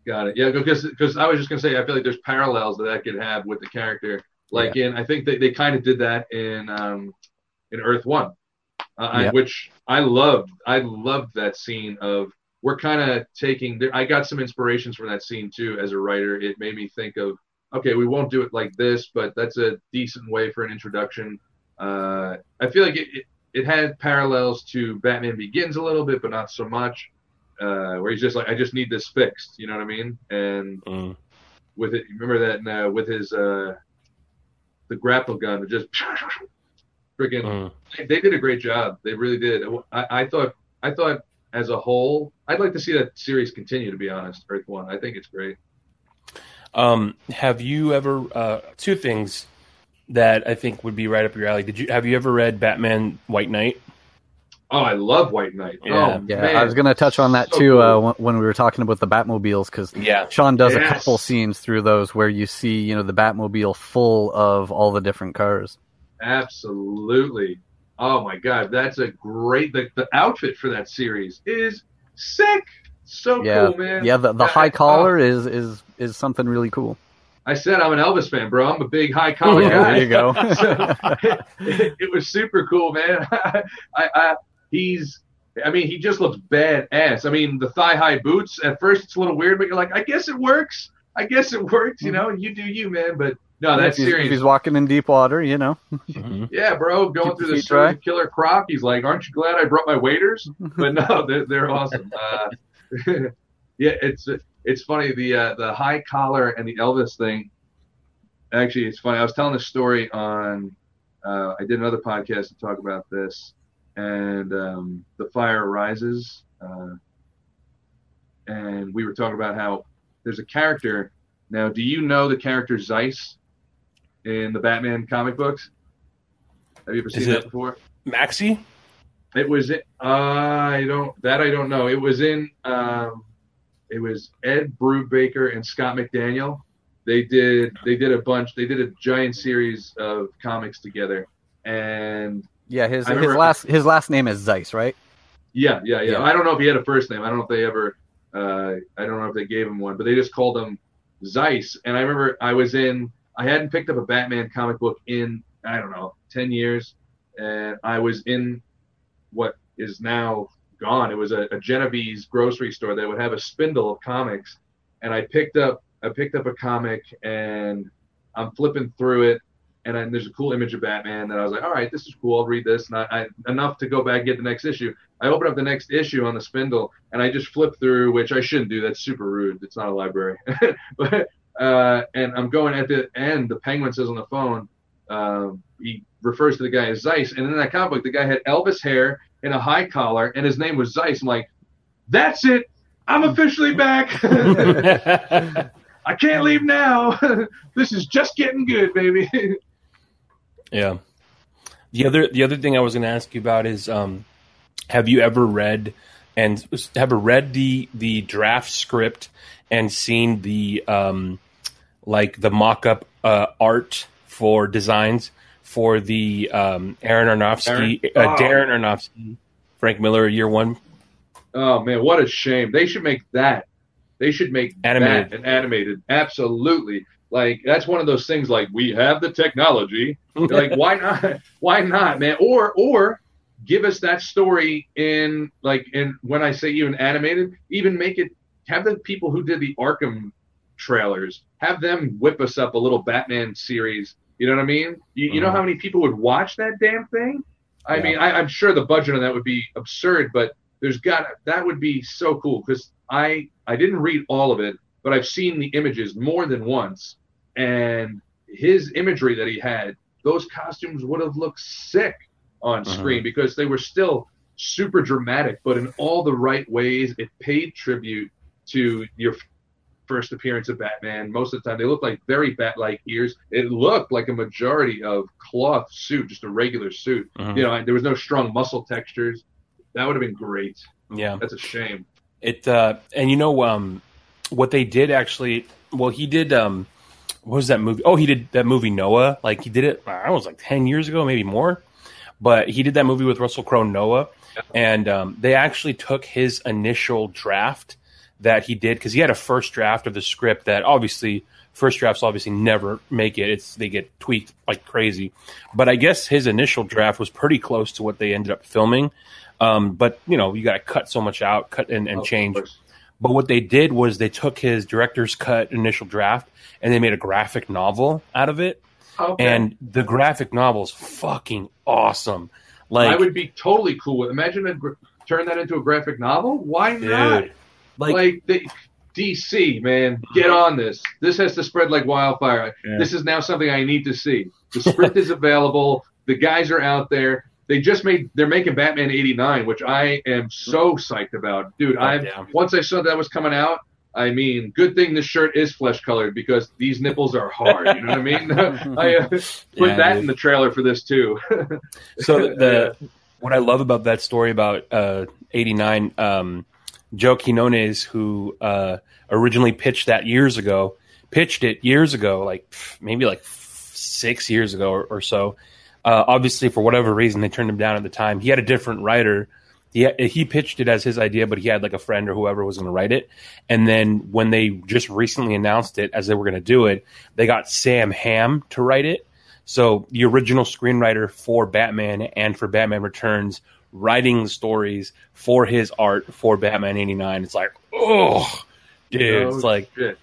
got it. Yeah, because because I was just gonna say, I feel like there's parallels that that could have with the character. Like in, I think they, they kind of did that in um in Earth One, uh, I- which I loved. I loved that scene of we're kind of taking. I got some inspirations from that scene too as a writer. It made me think of okay, we won't do it like this, but that's a decent way for an introduction. Uh, I feel like it, it it had parallels to Batman Begins a little bit, but not so much. Uh, where he's just like, I just need this fixed. You know what I mean? And Mm. with it, remember that uh, with his uh, the grapple gun, just freaking. Mm. They did a great job. They really did. I, I thought. I thought as a whole, I'd like to see that series continue. To be honest, Earth One. I think it's great. Um, have you ever uh, two things that I think would be right up your alley? Did you have you ever read Batman White Knight? Oh, I love White Knight. Yeah. oh Yeah, man, I was going to touch on that So too cool. uh, when, when we were talking about the Batmobiles because Yeah, Sean does a couple scenes through those where you see, you know, the Batmobile full of all the different cars. Absolutely. Oh my god, that's a great. The, the outfit for that series is sick. So Yeah, cool, man. yeah. The, the high I- collar is is is something really cool. I said I'm an Elvis fan, bro. I'm a big high collar Yeah, guy. there you go. So, it, it was super cool, man. I, I, he's, I mean, he just looks badass. I mean, the thigh high boots. At first, it's a little weird, but you're like, I guess it works. I guess it works. You know, you do you, man. But no, that's if serious. he's walking in deep water, you know. Yeah, bro, going Keep through the the feet killer croc. He's like, "Aren't you glad I brought my waders? But no, they're, they're awesome. Uh, yeah, it's it's funny the uh, the high collar and the Elvis thing. Actually, it's funny. I was telling this story on. Uh, I did another podcast to talk about this, and um, the fire rises, uh, and we were talking about how there's a character. Now, do you know the character Zeiss in the Batman comic books? Have you ever Is seen that before? Maxi? It was uh, I don't that I don't know. It was in um, it was Ed Brubaker and Scott McDaniel. They did they did a bunch. They did a giant series of comics together, and Yeah, his his last his last name is Zeiss, right? yeah, yeah, yeah, Yeah. I don't know if he had a first name. I don't know if they ever. Uh, I don't know if they gave him one, but they just called him Zeiss. And I remember I was in. I hadn't picked up a Batman comic book in I don't know ten years, and I was in what is now gone. It was a, a Genovese grocery store that would have a spindle of comics, and I picked up I picked up a comic and I'm flipping through it, and then there's a cool image of Batman that I was like, all right, this is cool. I'll read this, and I, I enough to go back and get the next issue. I open up the next issue on the spindle, and I just flip through, which I shouldn't do. That's super rude. It's not a library, but uh, and I'm going at the end. The Penguin says on the phone. Um, he refers to the guy as Zeiss, and in that comic book, the guy had Elvis hair and a high collar, and his name was Zeiss. I'm like, that's it. I'm officially back. I can't leave now. this is just getting good, baby. Yeah. The other the other thing I was going to ask you about is um, have you ever read and ever read the the draft script and seen the um, like the mock up uh, art for designs for the um, Aaron Aronofsky Aaron? uh, Oh. Darren Aronofsky Frank Miller year one oh man, what a shame. They should make that. They should make Animated. that an animated. Absolutely. Like that's one of those things. Like we have the technology. like why not? Why not, man? Or or give us that story in like in when I say even animated, even make it have the people who did the Arkham trailers have them whip us up a little Batman series. You know what I mean? You, you know Mhm. how many people would watch that damn thing? I Yeah. mean, I, I'm sure the budget on that would be absurd, but there's got that would be so cool because I I didn't read all of it, but I've seen the images more than once, and his imagery that he had, those costumes would have looked sick on Mhm. screen because they were still super dramatic, but in all the right ways. It paid tribute to your first appearance of Batman. Most of the time, they look like very bat-like ears. It looked like a majority of cloth suit, just a regular suit. Mhm. You know, there was no strong muscle textures. That would have been great. yeah That's a shame. It uh, and you know um, what they did actually. Well, he did. Um, what was that movie? Oh, he did that movie Noah. Like he did it. I was like ten years ago, maybe more. But he did that movie with Russell Crowe, Noah, and um, they actually took his initial draft that he did because he had a first draft of the script that obviously first drafts obviously never make it. It's they get tweaked like crazy. But I guess his initial draft was pretty close to what they ended up filming. Um, but you know, you got to cut so much out, cut and, and Of change. But what they did was they took his director's cut initial draft and they made a graphic novel out of it. Okay. And the graphic novel's fucking awesome. Like, I would be totally cool with. Imagine a, turn that into a graphic novel. Why not? Like, like, the, DC, man, get on this. This has to spread like wildfire. Yeah. This is now something I need to see. The script is available. The guys are out there. They just made. They're making Batman '89, which I am so psyched about, dude. I once I saw that was coming out. I mean, good thing this shirt is flesh colored because these nipples are hard. You know what I mean? I uh, put Yeah, that dude. in the trailer for this too. so the what I love about that story about uh, '89, um, Joe Quinones, who uh, originally pitched that years ago, pitched it years ago, like maybe like six years ago or, or so. Uh, obviously, for whatever reason, they turned him down at the time. He had a different writer. He he pitched it as his idea, but he had like a friend or whoever was going to write it. And then when they just recently announced it as they were going to do it, they got Sam Hamm to write it. So the original screenwriter for Batman and for Batman Returns writing the stories for his art for Batman 89. It's like, oh, dude, it's like shit.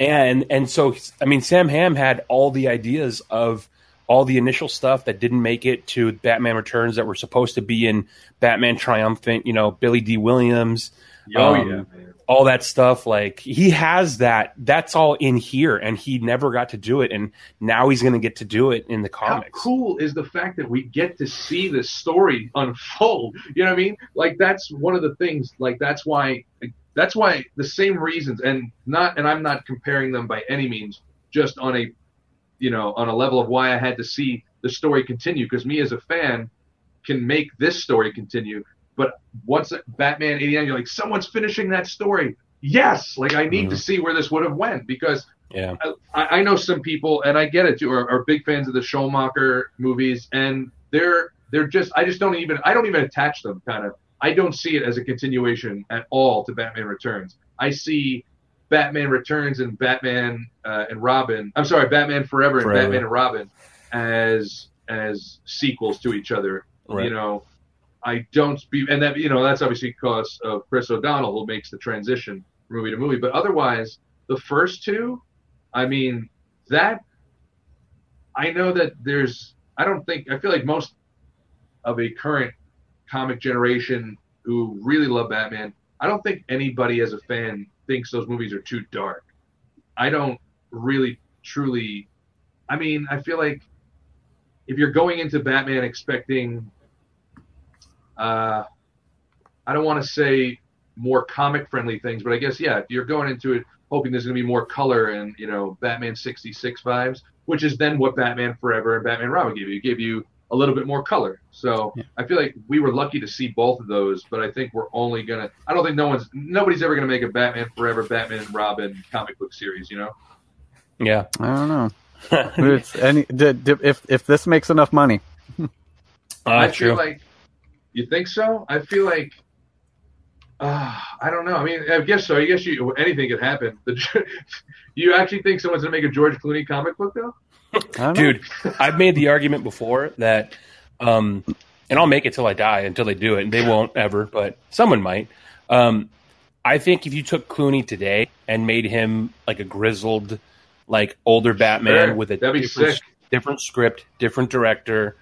and and so I mean Sam Hamm had all the ideas of all the initial stuff that didn't make it to Batman Returns that were supposed to be in Batman Triumphant, you know, Billy Dee Williams, Oh um, yeah, man. all that stuff. Like he has that. That's all in here, and he never got to do it, and now he's going to get to do it in the How comics. cool is the fact that we get to see this story unfold? You know what I mean? Like that's one of the things. Like that's why. That's why the same reasons, and not, and I'm not comparing them by any means. Just on a, you know, on a level of why I had to see the story continue. Because me as a fan can make this story continue. But once Batman 89, you're like, someone's finishing that story. Yes, like I need to mm-hmm. see where this would have went because Yeah, I, I know some people, and I get it too, are, are big fans of the Schumacher movies, and they're they're just I just don't even I don't even attach them kind of. I don't see it as a continuation at all to Batman Returns. I see Batman Returns and Batman uh, and Robin. I'm sorry, Batman Forever and Forever. Batman and Robin as as sequels to each other. Right. You know, I don't be, and that you know that's obviously because of Chris O'Donnell who makes the transition from movie to movie. But otherwise, the first two, I mean, that I know that there's. I don't think I feel like most of a current comic generation who really love Batman. I don't think anybody as a fan thinks those movies are too dark. I don't really truly. I mean, I feel like if you're going into Batman expecting, uh, I don't want to say more comic friendly things, but I guess yeah, if you're going into it hoping there's going to be more color and you know Batman 66 vibes, which is then what Batman Forever and Batman Robin gave you. It gave you a little bit more color. So I feel like we were lucky to see both of those, but I think we're only gonna. I don't think no one's nobody's ever gonna make a Batman Forever, Batman and Robin comic book series. You know? yeah. I don't know. It's any d- d- if if this makes enough money. Uh, I true. feel like you think so. I feel like uh, I don't know. I mean, I guess so. I guess you anything could happen. The, you actually think someone's gonna make a George Clooney comic book though? I don't know. dude i've made the argument before that um and i'll make it till i die until they do it and they won't ever but someone might um i think if you took clooney today and made him like a grizzled like older batman Sure. with a different, different script different director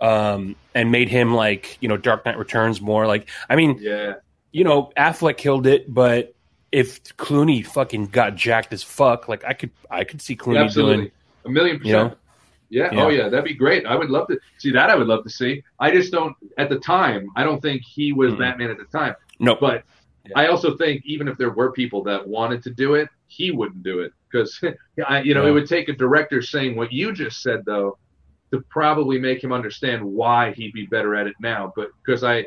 um and made him like you know dark knight returns more like i mean Yeah. you know, Affleck killed it, but if Clooney fucking got jacked as fuck, like I could, I could see Clooney Absolutely. doing. A million You percent. know? Yeah. Yeah. Oh yeah, that'd be great. I would love to see that. I would love to see. I just don't at the time. I don't think he was Mm-mm. Batman at the time. No, But Yeah. I also think even if there were people that wanted to do it, he wouldn't do it because you know Yeah. it would take a director saying what you just said though to probably make him understand why he'd be better at it now. But because I.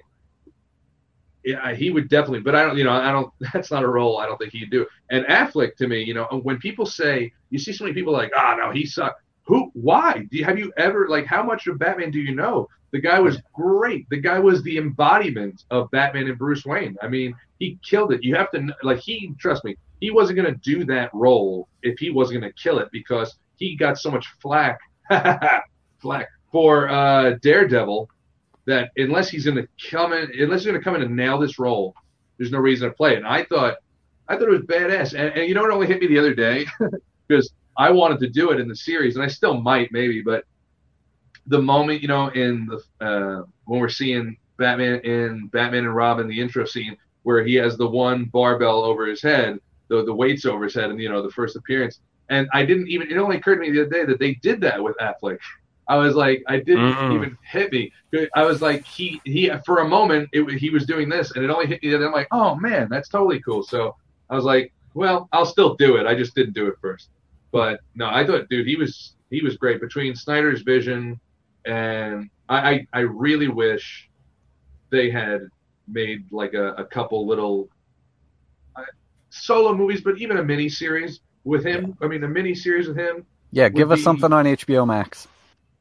Yeah, he would definitely, but I don't, you know, I don't, that's not a role I don't think he'd do. And Affleck to me, you know, when people say, you see so many people like, ah, no, he sucked. Who, why? Do you, have you ever, like, how much of Batman do you know? The guy was great. The guy was the embodiment of Batman and Bruce Wayne. I mean, he killed it. You have to, like, he, trust me, he wasn't going to do that role if he wasn't going to kill it because he got so much flack, flack for uh, Daredevil that unless he's going to come in, unless he's going to come in and nail this role, there's no reason to play it. And I thought, I thought it was badass. And, and you know what only hit me the other day because I wanted to do it in the series, and I still might maybe, but the moment you know in the uh, when we're seeing Batman in Batman and Robin, the intro scene where he has the one barbell over his head, the the weights over his head, and you know the first appearance. And I didn't even it only occurred to me the other day that they did that with Affleck. I was like, I didn't Mm. even hit me. I was like, he he for a moment it, he was doing this, and it only hit me. And I'm like, oh man, that's totally cool. So I was like, well, I'll still do it. I just didn't do it first. But no, I thought, dude, he was he was great between Snyder's vision and I I, I really wish they had made like a, a couple little uh, solo movies, but even a mini series with him. I mean, a mini series with him. Yeah, give us be- something on HBO Max.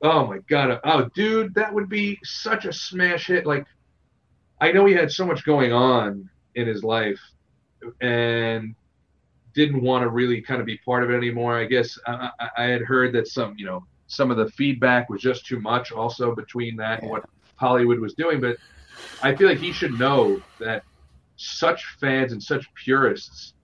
Oh my god! Oh, dude, that would be such a smash hit. Like, I know he had so much going on in his life, and didn't want to really kind of be part of it anymore. I guess I, I, I had heard that some, you know, some of the feedback was just too much. Also between that and what Hollywood was doing, but I feel like he should know that such fans and such purists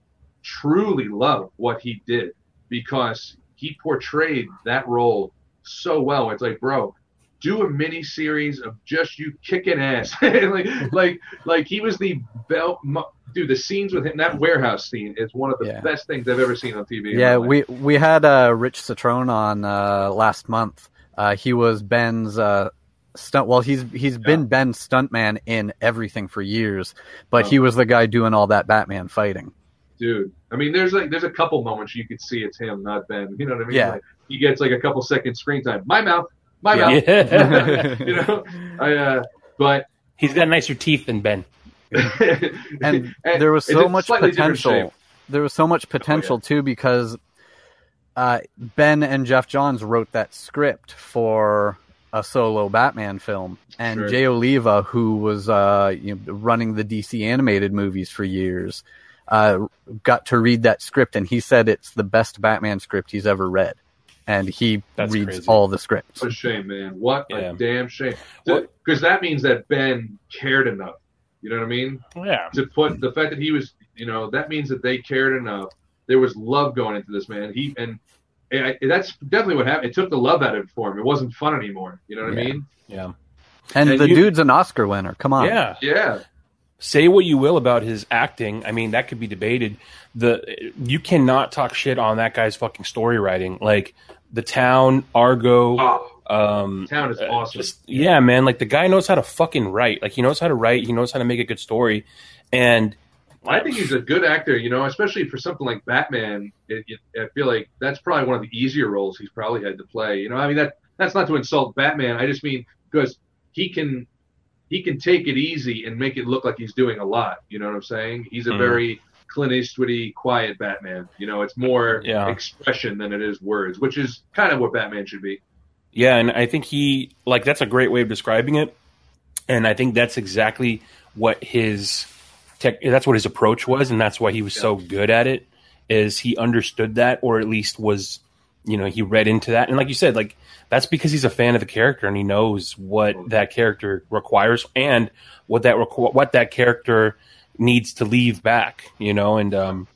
truly love what he did because he portrayed that role so well. It's like, bro, do a mini series of just you kicking ass. like, like, like he was the belt. Dude, the scenes with him, that warehouse scene is one of the Yeah. best things I've ever seen on TV. Yeah, we we had uh, Rich Cetrone on uh, last month. Uh, he was Ben's uh, stunt. Well, he's he's been Ben's stuntman in everything for years, but he was the guy doing all that Batman fighting. dude. I mean, there's like there's a couple moments you could see it's him, not Ben. You know what I mean? Yeah. Like, he gets like a couple seconds screen time. My mouth, my Yeah. mouth. Yeah. you know, I uh, but He's got nicer teeth than Ben. and And there was so much potential. There was so much potential too because uh, Ben and Geoff Johns wrote that script for a solo Batman film, and Sure. Jay Oliva, who was uh, you know, running the DC animated movies for years, uh, got to read that script, and he said it's the best Batman script he's ever read, and he That's reads crazy. all the scripts. What a shame, man. What Yeah. a damn shame. Because that means that Ben cared enough. You know what I mean? Yeah. To put the fact that he was, you know, that means that they cared enough. There was love going into this man. He and, and I, that's definitely what happened. It took the love out of it for him. It wasn't fun anymore. You know what I mean? Yeah. And, And the you- dude's an Oscar winner. Come on, Yeah. Yeah. Say what you will about his acting. I mean, that could be debated. The you cannot talk shit on that guy's fucking story writing. Like the town, Argo, Oh, um town is uh, awesome. just- yeah, man. Like the guy knows how to fucking write. Like he knows how to write. He knows how to make a good story. And I think he's a good actor, you know, especially for something like Batman. It, it, I feel like that's probably one of the easier roles he's probably had to play. You know, I mean that that's not to insult Batman. I just mean because he can he can take it easy and make it look like he's doing a lot. You know what I'm saying? He's a Mhm. very Clint Eastwoody, quiet Batman. You know, it's more Yeah. expression than it is words, which is kind of what Batman should be. Yeah, and I think he like that's a great way of describing it, and I think that's exactly what his tech. That's what his approach was, and that's why he was so good at it. Is he understood that, or at least was, you know, he read into that, and like you said, like that's because he's a fan of the character and he knows what mm-hmm. that character requires and what that requ- what that character needs to leave back, you know, and um,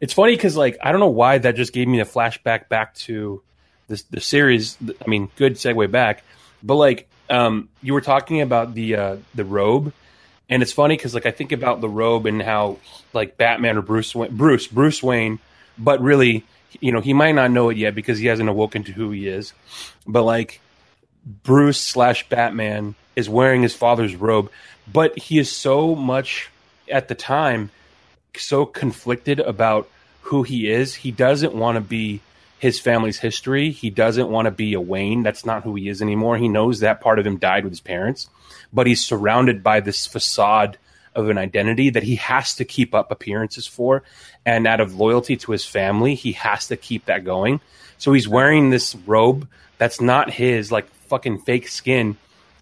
it's funny because like I don't know why that just gave me a flashback back to the the series. I mean, good segue back, but like um, you were talking about the uh, the robe, and it's funny because like I think about the robe and how like Batman or Bruce Wayne, Bruce Bruce Wayne, but really you know he might not know it yet because he hasn't awoken to who he is, but like Bruce slash Batman is wearing his father's robe, but he is so much at the time so conflicted about who he is. He doesn't want to be his family's history. He doesn't want to be a Wayne. That's not who he is anymore. He knows that part of him died with his parents, but he's surrounded by this facade of an identity that he has to keep up appearances for. And out of loyalty to his family, he has to keep that going. So he's wearing this robe that's not his, like fucking fake skin.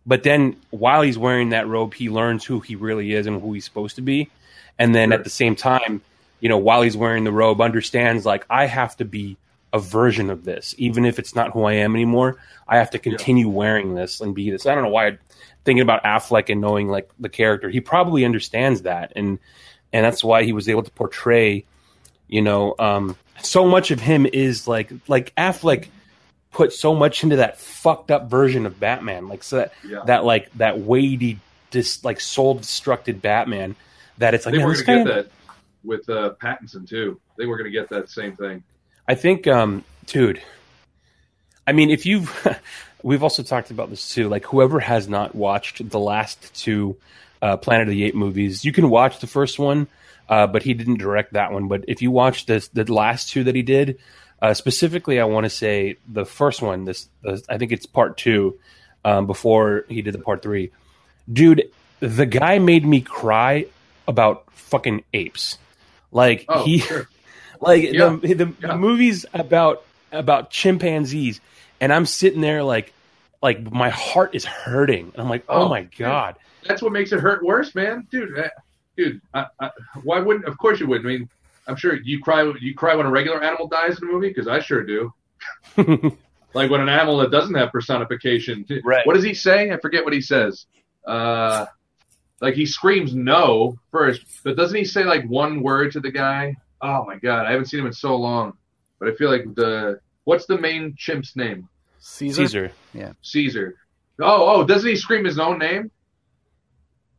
But then while he's wearing that robe, he learns who he really is and who he's supposed to be. And then at the same time, you know, while he's wearing the robe, understands like I have to be a version of this, even if it's not who I am anymore. I have to continue wearing this and be this. I don't know why. I'm Thinking about Affleck and knowing like the character, he probably understands that, and and that's why he was able to portray, you know, um, so much of him is like like Affleck put so much into that fucked up version of Batman, like so that Yeah. that like that weighty, dis like soul destructed Batman. That it's like yeah, we're gonna get that with uh, Pattinson too. I think we're gonna get that same thing. I think, um, dude. I mean, if you've, we've also talked about this too. Like, whoever has not watched the last two uh, Planet of the Apes movies, you can watch the first one, uh, but he didn't direct that one. But if you watch this, the last two that he did, uh, specifically, I want to say the first one. This, the, I think it's part two, um, before he did the part three. Dude, the guy made me cry about fucking apes. Like Oh, he, sure. like Yeah, the the, yeah. movies about about chimpanzees, and I'm sitting there like like my heart is hurting, and I'm like, oh, Oh, my god. That's what makes it hurt worse, man, dude. uh, Dude, I, I, why wouldn't? Of course you wouldn't. I mean, I'm sure you cry. You cry when a regular animal dies in a movie because I sure do. like when an animal that doesn't have personification. Right. What does he say? I forget what he says. Uh, like he screams no first, but doesn't he say like one word to the guy? Oh my god, I haven't seen him in so long. But I feel like the what's the main chimp's name? Caesar. Caesar. Yeah. Caesar. Oh, oh, doesn't he scream his own name?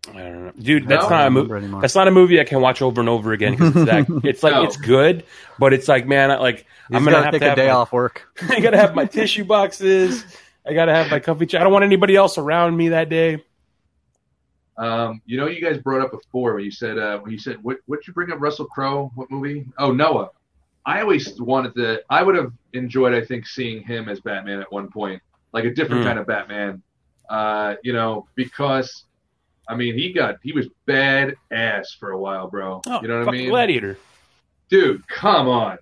I don't know, dude. That's No? not a movie. That's not a movie I can watch over and over again because it's that. It's like No. it's good, but it's like man, I- like He's I'm gonna gotta have take to a day my, off work. I gotta have my tissue boxes. I gotta have my comfy chair. I don't want anybody else around me that day. Um, you know, you guys brought up before when you said uh, when you said what what you bring up Russell Crowe? What movie? Oh, Noah. I always wanted to. I would have enjoyed, I think, seeing him as Batman at one point, like a different Mm. kind of Batman. Uh, you know, because I mean, he got he was bad ass for a while, bro. Oh, you know what I mean, Gladiator. dude? Come on,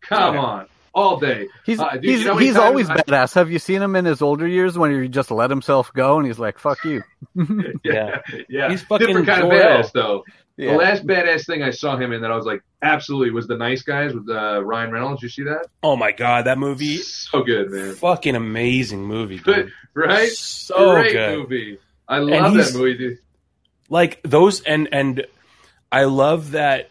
come Yeah. on, all day. He's Uh, dude, he's, you know he's always I- badass. Have you seen him in his older years when he just let himself go and he's like, "Fuck you." Yeah, yeah. He's fucking different kind Jor-El. of badass though. Yeah. The last badass thing I saw him in that I was like, absolutely, was the Nice Guys with uh, Ryan Reynolds. You see that? Oh my god, that movie, So good, man. fucking amazing movie, dude. right? So Great good. movie. I love he's- that movie, dude. Like those, and and I love that.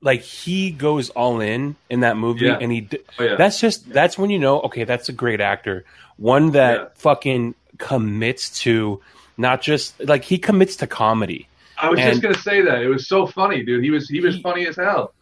Like he goes all in in that movie, Yeah. and he. d- Oh yeah, That's just that's when you know. Okay, that's a great actor. One that Yeah. fucking commits to not just like he commits to comedy. I was and- just gonna say that. It was so funny, dude. He was he was He- funny as hell.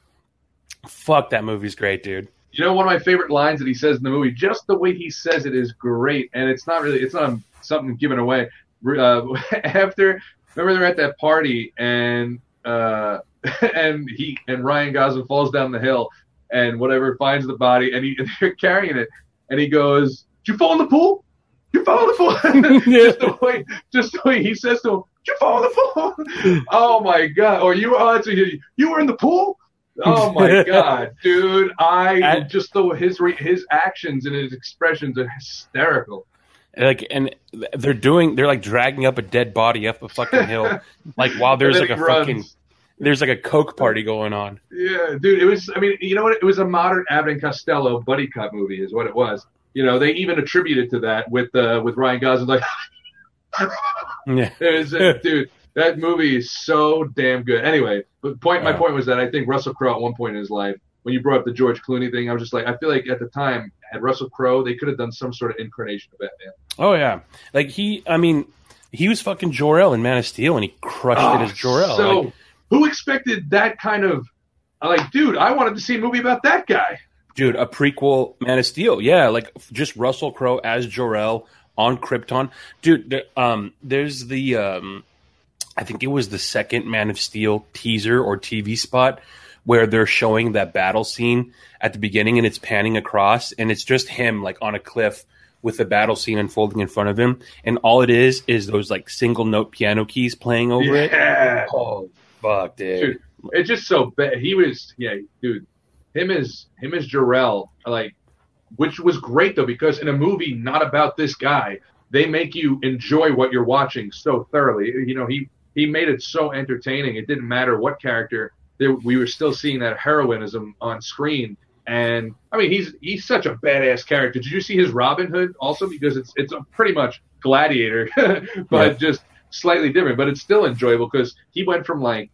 Fuck that movie's great, dude. You know, one of my favorite lines that he says in the movie, just the way he says it is great, and it's not really, it's not something given away. Uh, after, remember they're at that party, and uh, and he and Ryan Gosling falls down the hill, and whatever finds the body, and he and they're carrying it, and he goes, "Did you fall in the pool? You fall in the pool." just the way, just the way he says to him, "Did you fall in the pool?" oh my god! Or you, oh, a, you were in the pool. Oh my god, dude! I And- just the his his actions and his expressions are hysterical. Like, and they're doing, they're like dragging up a dead body up a fucking hill, like while there's like a runs. fucking, there's like a coke party going on. yeah, dude. It was. I mean, you know what? It was a modern Abbott and Costello buddy cop movie, is what it was. You know, they even attributed to that with uh, with Ryan Gosling. Like, Yeah, it was, uh, dude. That movie is so damn good. Anyway, but point. My point was that I think Russell Crowe at one point in his life, when you brought up the George Clooney thing, I was just like, I feel like at the time, had Russell Crowe, they could have done some sort of incarnation of Batman. Oh yeah, like he. I mean, he was fucking Jor El in Man of Steel, and he crushed it as Jor El. Oh, So, Like, who expected that kind of? Like, dude, I wanted to see a movie about that guy. dude, a prequel Man of Steel. Yeah, like just Russell Crowe as Jor El on Krypton. Dude, the, um, there's the um, I think it was the second Man of Steel teaser or TV spot where they're showing that battle scene at the beginning and it's panning across and it's just him like on a cliff with the battle scene unfolding in front of him and all it is is those like single note piano keys playing over it. Oh fuck, dude. dude, it's just so bad. He was, yeah, dude. Him as him as Jor-El, like, which was great though because in a movie not about this guy, they make you enjoy what you're watching so thoroughly. You know, he he made it so entertaining. It didn't matter what character. There, we were still seeing that heroism on screen. And I mean, he's he's such a badass character. Did you see his Robin Hood also? Because it's it's a pretty much Gladiator, but Yeah. just slightly different. But it's still enjoyable because he went from like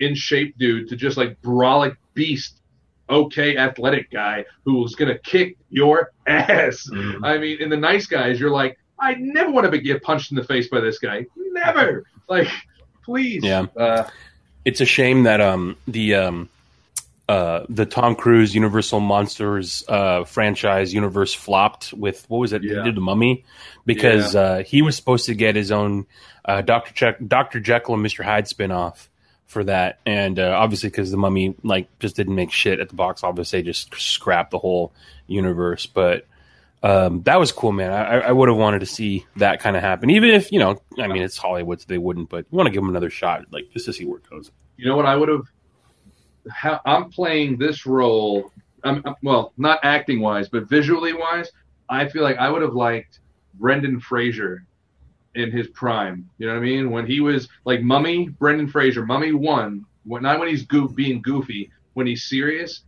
in shape dude to just like brolic beast, okay athletic guy who was gonna kick your ass. Mm-hmm. I mean, in the nice guys, you're like, I never want to get punched in the face by this guy. Never. Like, please. Yeah. Uh, it's a shame that um the um uh the Tom Cruise Universal Monsters uh franchise universe flopped with what was it? Yeah. Did the Mummy because uh he was supposed to get his own uh Doctor Check Doctor Jekyll and Mister Hyde spinoff for that, and uh, obviously because the Mummy like just didn't make shit at the box office, they just scrapped the whole universe. But um, that was cool, man. I, I would have wanted to see that kind of happen, even if you know, I mean, it's Hollywood, so they wouldn't. But you want to give them another shot, like just to see where it goes. you know what I would have? I'm playing this role. I'm, I'm- well, not acting wise, but visually wise. I feel like I would have liked Brendan Fraser in his prime. You know what I mean? When he was like Mummy, Brendan Fraser, Mummy one, when, not when he's goof, being goofy, when he's serious,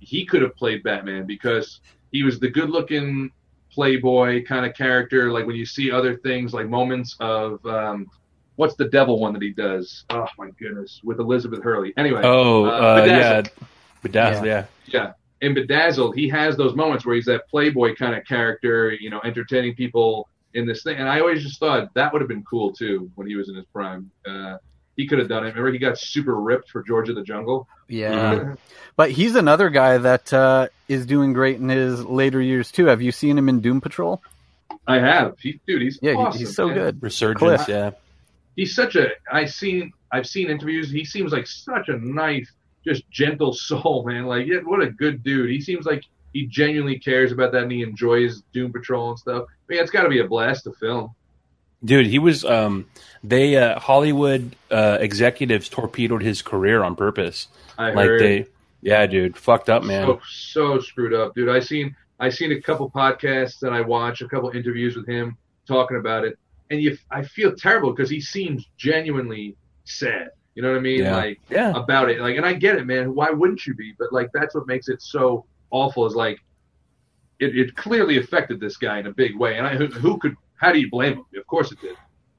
he could have played Batman because he was the good-looking playboy kind of character. Like when you see other things, like moments of um, what's the devil one that he does? Oh my goodness, with Elizabeth Hurley. Anyway, Oh, uh, uh, Bedazzled. yeah, bedazzled. Yeah. Yeah. In Bedazzled, he has those moments where he's that playboy kind of character, you know, entertaining people in this thing. And I always just thought that would have been cool too when he was in his prime. Uh, he could have done it. Remember, he got super ripped for George of the Jungle. Yeah. But he's another guy that uh, is doing great in his later years too. Have you seen him in Doom Patrol? I have. He, dude, he's Yeah, awesome, he's so man. good. Resurgence. Cliff. Yeah. He's such a. I seen. I've seen interviews. He seems like such a nice, just gentle soul, man. Like, yeah, what a good dude. He seems like he genuinely cares about that and he enjoys Doom Patrol and stuff. I mean, it's got to be a blast to film. Dude, he was. Um, they uh, Hollywood uh, executives torpedoed his career on purpose. I like heard. they, yeah, dude, fucked up, man. So so screwed up, dude. I seen I seen a couple podcasts that I watch, a couple interviews with him talking about it, and you I feel terrible because he seems genuinely sad. You know what I mean? Yeah. Like Yeah. about it. Like, and I get it, man. Why wouldn't you be? But like, that's what makes it so awful. Is like, it, it clearly affected this guy in a big way. And I who, who could? How do you blame him? Of course it did.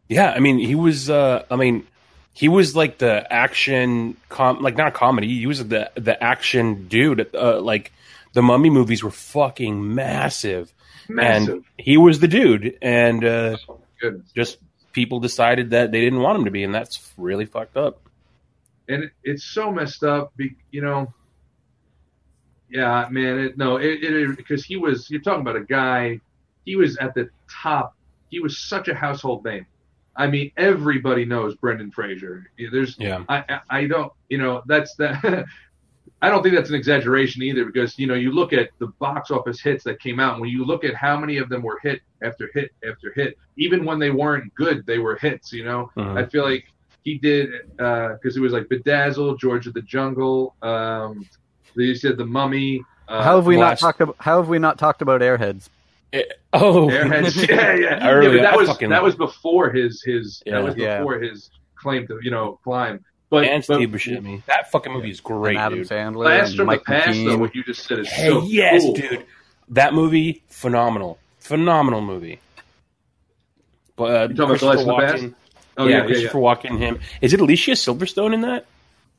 Yeah, I mean, he was. Uh, I mean, he was like the action, com- like not comedy. He was the the action dude. Uh, like the Mummy movies were fucking massive, Massive. and he was the dude. And uh, Goodness. just people decided that they didn't want him to be, and that's really fucked up. and it, it's so messed up. Be, you know, yeah, man. It, no, it it because he was. You're talking about a guy. He was at the top. He was such a household name. I mean, everybody knows Brendan Fraser. There's, Yeah. I, I, I don't, you know, that's that. I don't think that's an exaggeration either, because you know, you look at the box office hits that came out. and When you look at how many of them were hit after hit after hit, even when they weren't good, they were hits. You know, Mhm. I feel like he did because it was like Bedazzled, George of the Jungle. Um, you said the Mummy. Uh, how have we last- not talked about How have we not talked about Airheads? Oh, Airheads. yeah, yeah. I yeah but that I was fucking- that was before his his Yeah. that was Yeah. before his claim to you know climb. But, and but Steve Buscemi. That fucking movie is great, and Adam dude. Sandler, Blast and from the Mike Past, though, what you just said is Hey, so yes, cool. dude. That movie, phenomenal, phenomenal movie. But uh, You talking about Christopher Blast from the Past? Oh yeah, yeah, yeah, Christopher yeah. Walken. Him is it Alicia Silverstone in that?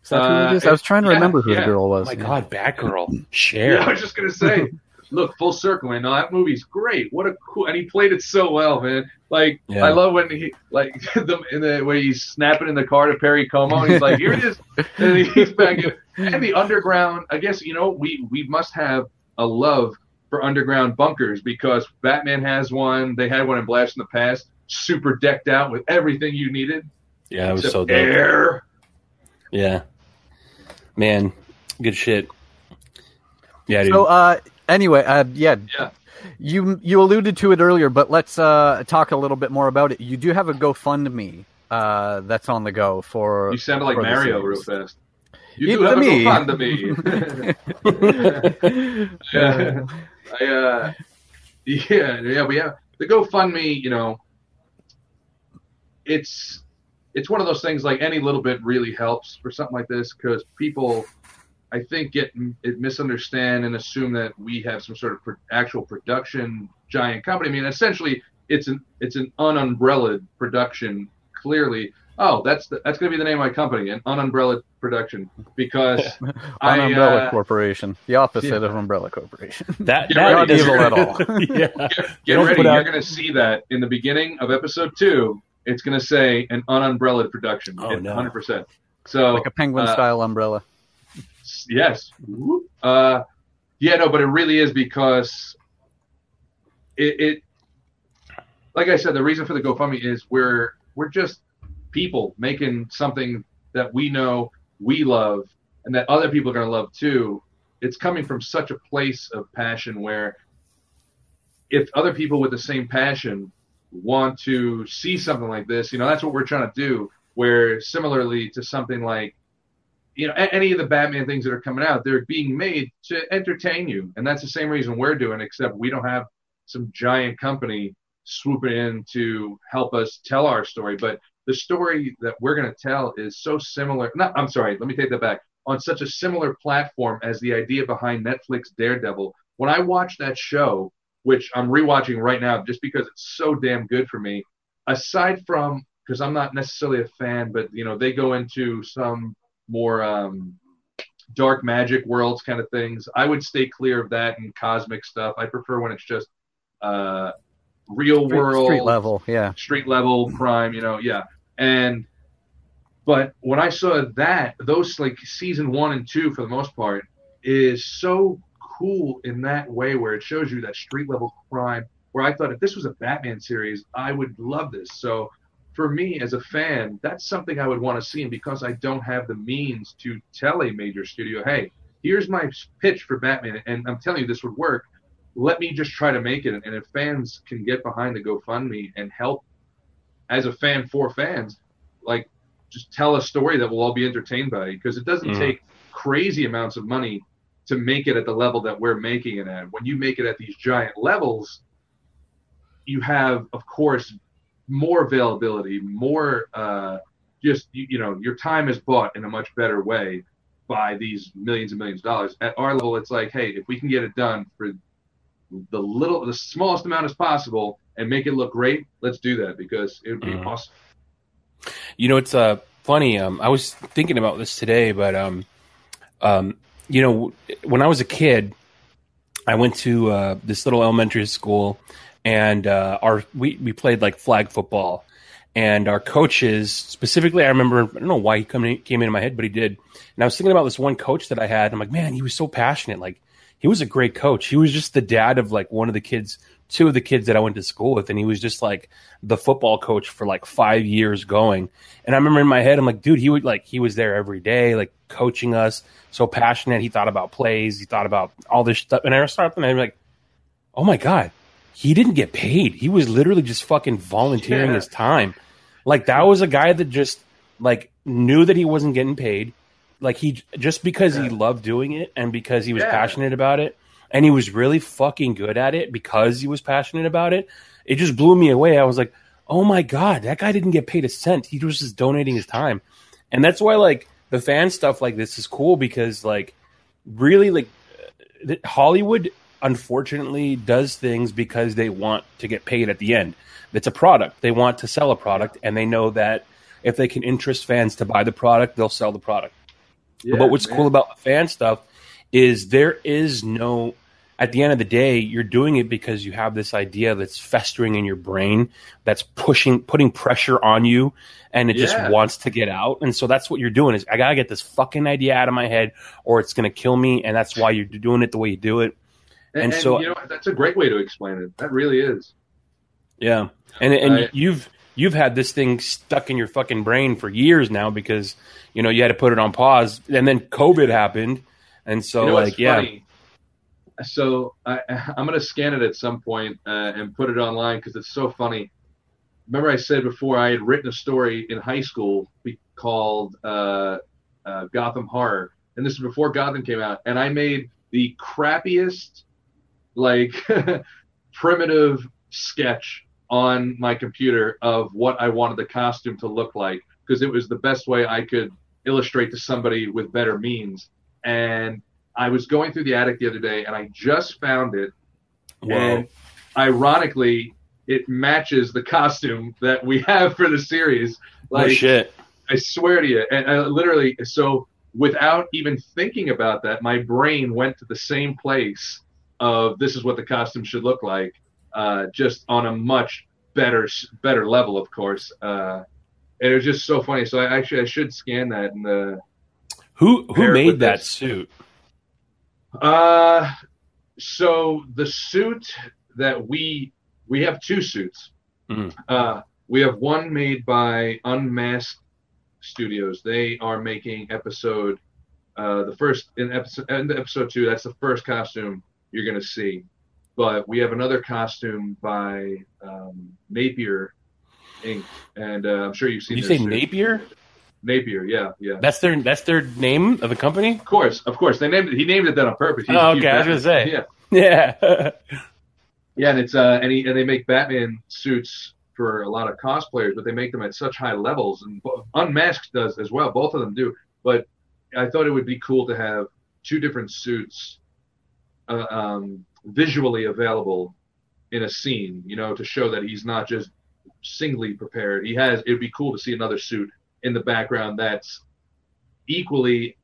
Is that who Uh, it is? I was trying to yeah, remember who yeah. the girl Oh was. my god, Batgirl, Cher. Yeah, I was just gonna say, look, full circle, man. No, that movie's great. What a cool, and he played it so well, man. Like, Yeah. I love when he, like, the in the where he's snapping in the car to Perry Como, and he's like, "Here it is," and he's back. in- And the underground, I guess you know, we we must have a love for underground bunkers because Batman has one. They had one in Blast in the Past, super decked out with everything you needed. yeah, it was except so dope. air. Yeah, man, good shit. Yeah, dude. So, uh, anyway, uh, yeah, Yeah. you you alluded to it earlier, but let's uh, talk a little bit more about it. You do have a GoFundMe uh, that's on the go for. You sounded like Mario real fast. You do have a me. GoFundMe. yeah. I, uh, yeah, yeah, we have the GoFundMe. You know, it's it's one of those things. Like any little bit really helps for something like this because people, I think, get it misunderstand and assume that we have some sort of pro- actual production giant company. I mean, essentially, it's an it's an unumbrelled production. Clearly, oh, that's the, that's going to be the name of my company, an unumbrelled production, because I, An Umbrella uh, Corporation, the opposite yeah. of Umbrella Corporation. that that Not is- evil at all. yeah, Get don't ready. put You're out- going to see that in the beginning of episode two. It's going to say an unumbrelled production. Oh, no. 100%. So, like a penguin uh, style umbrella. Yes. Uh, yeah, no, but it really is because it, it, like I said, the reason for the GoFundMe is we're, we're just people making something that we know we love and that other people are going to love too. It's coming from such a place of passion where if other people with the same passion want to see something like this, you know, that's what we're trying to do. Where similarly to something like, you know, any of the Batman things that are coming out, they're being made to entertain you, and that's the same reason we're doing. Except we don't have some giant company swooping in to help us tell our story. But the story that we're going to tell is so similar. Not, I'm sorry, let me take that back. On such a similar platform as the idea behind Netflix Daredevil. When I watched that show, which I'm rewatching right now just because it's so damn good for me, aside from because I'm not necessarily a fan, but you know they go into some more um, dark magic worlds kind of things. I would stay clear of that and cosmic stuff. I prefer when it's just uh, real Street- world, street level, yeah. street level crime. You know, yeah. And but when I saw that, those like season one and two for the most part is so cool in that way where it shows you that street level crime. Where I thought if this was a Batman series, I would love this. So for me as a fan, that's something I would want to see. And because I don't have the means to tell a major studio, hey, here's my pitch for Batman, and I'm telling you this would work. Let me just try to make it. And if fans can get behind the GoFundMe and help as a fan for fans, like just tell a story that we'll all be entertained by because it doesn't Mhm. take crazy amounts of money to make it at the level that we're making it at. When you make it at these giant levels, you have, of course, more availability, more uh, just you, you know your time is bought in a much better way by these millions and millions of dollars. At our level, it's like, hey, if we can get it done for the little, the smallest amount as possible, and make it look great, let's do that because it would be Mhm. awesome. You know, it's uh, funny. Um, I was thinking about this today, but um, um, you know, when I was a kid, I went to uh, this little elementary school, and uh, our we we played like flag football, and our coaches specifically, I remember I don't know why he come in, came into my head, but he did, and I was thinking about this one coach that I had. I'm like, man, he was so passionate. Like, he was a great coach. He was just the dad of like one of the kids, two of the kids that I went to school with, and he was just like the football coach for like five years going. And I remember in my head, I'm like, dude, he would like he was there every day, like coaching us, so passionate. He thought about plays, he thought about all this stuff. And I started and I'm like, oh my god, he didn't get paid. He was literally just fucking volunteering Yeah. his time. Like that was a guy that just like knew that he wasn't getting paid. Like he just because he loved doing it and because he was Yeah. passionate about it and he was really fucking good at it because he was passionate about it. It just blew me away. I was like, "Oh my god, that guy didn't get paid a cent. He was just donating his time." And that's why like the fan stuff like this is cool because like really like uh, Hollywood unfortunately does things because they want to get paid at the end. It's a product. They want to sell a product and they know that if they can interest fans to buy the product, they'll sell the product. Yeah, but what's man. cool about fan stuff is there is no at the end of the day you're doing it because you have this idea that's festering in your brain that's pushing putting pressure on you and it just wants to get out and so that's what you're doing is i gotta get this fucking idea out of my head or it's gonna kill me and that's why you're doing it the way you do it And, and so- you know that's a great way to explain it. That really is. Yeah, and and I- you've you've had this thing stuck in your fucking brain for years now because you know you had to put it on pause, and then COVID happened, and so you know like yeah, funny? So I, I'm gonna scan it at some point uh, and put it online because it's so funny. Remember, I said before I had written a story in high school called uh, uh, Gotham Horror, and this is before Gotham came out, and I made the crappiest, like primitive sketch on my computer of what I wanted the costume to look like because it was the best way I could illustrate to somebody with better means. And I was going through the attic the other day and I just found it. Whoa. And ironically, it matches the costume that we have for the series. oh shit, I swear to you. And I literally, so without even thinking about that, my brain went to the same place of this is what the costume should look like, uh, just on a much better, better level, of course. Uh, and it was just so funny. So I actually I should scan that and uh, who who made that this. suit? Uh, so the suit that we we have two suits. Mhm. Uh, we have one made by Unmasked Studios. They are making episode uh, the first in episode in episode two. That's the first costume you're gonna see. But we have another costume by um, Napier Inc. And uh, I'm sure you've seen. You say suit. Napier? Napier, yeah, yeah. That's their that's their name of the company. Of course, of course. They named it. He named it that on purpose. Oh, okay, I was gonna say. Yeah. Yeah, Yeah, and it's uh, and, he, and they make Batman suits for a lot of cosplayers, but they make them at such high levels, and Unmasked does as well. Both of them do. But I thought it would be cool to have two different suits uh, um, visually available in a scene, you know, to show that he's not just singly prepared. He has. It'd be cool to see another suit in the background that's equally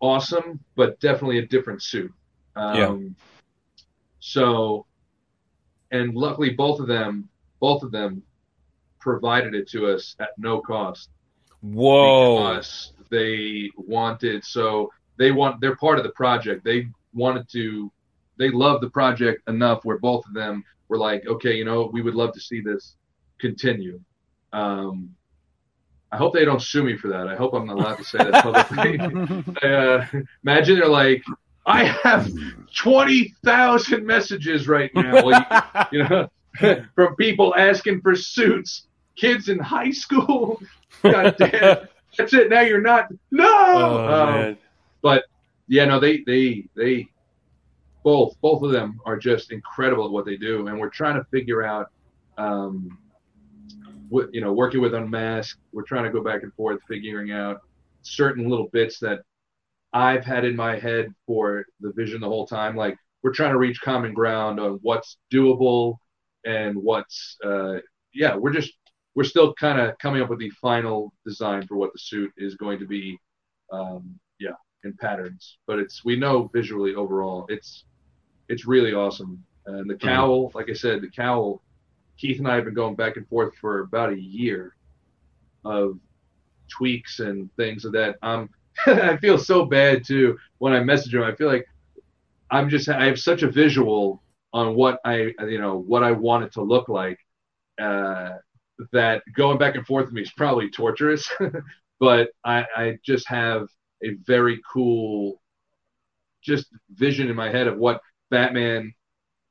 awesome, but definitely a different suit. Um, Yeah. So, and luckily, both of them, both of them, provided it to us at no cost Whoa. because they wanted. So they want. They're part of the project. They wanted to. They love the project enough where both of them were like, okay, you know, we would love to see this continue. Um, I hope they don't sue me for that. I hope I'm not allowed to say that publicly. uh, imagine they're like, I have 20,000 messages right now, Well, you, you know, from people asking for suits, kids in high school. God damn. That's it. Now you're not. No. Oh, Um, man. but yeah, no, they they they both both of them are just incredible at what they do, and we're trying to figure out, um, what you know, working with Unmasked, we're trying to go back and forth, figuring out certain little bits that I've had in my head for the vision the whole time. Like we're trying to reach common ground on what's doable and what's uh, yeah, we're just we're still kind of coming up with the final design for what the suit is going to be. Um, yeah, in patterns, but it's we know visually overall it's it's really awesome. And the cowl, like I said, the cowl. Keith and I have been going back and forth for about a year of tweaks and things of that. Um, I feel so bad too when I message him. I feel like I'm just I have such a visual on what I you know what I want it to look like uh, that going back and forth with me is probably torturous. but I, I just have a very cool just vision in my head of what Batman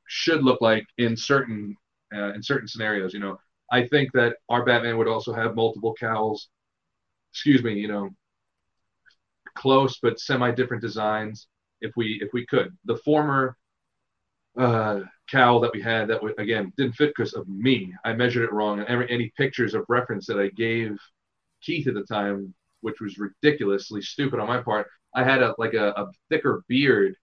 should look like in certain uh, in certain scenarios. You know, I think that our Batman would also have multiple cowls. Excuse me, you know, close but semi different designs if we if we could. The former uh, cowl that we had that w- again didn't fit because of me. I measured it wrong, and every, any pictures of reference that I gave Keith at the time, which was ridiculously stupid on my part, I had a like a, a thicker beard,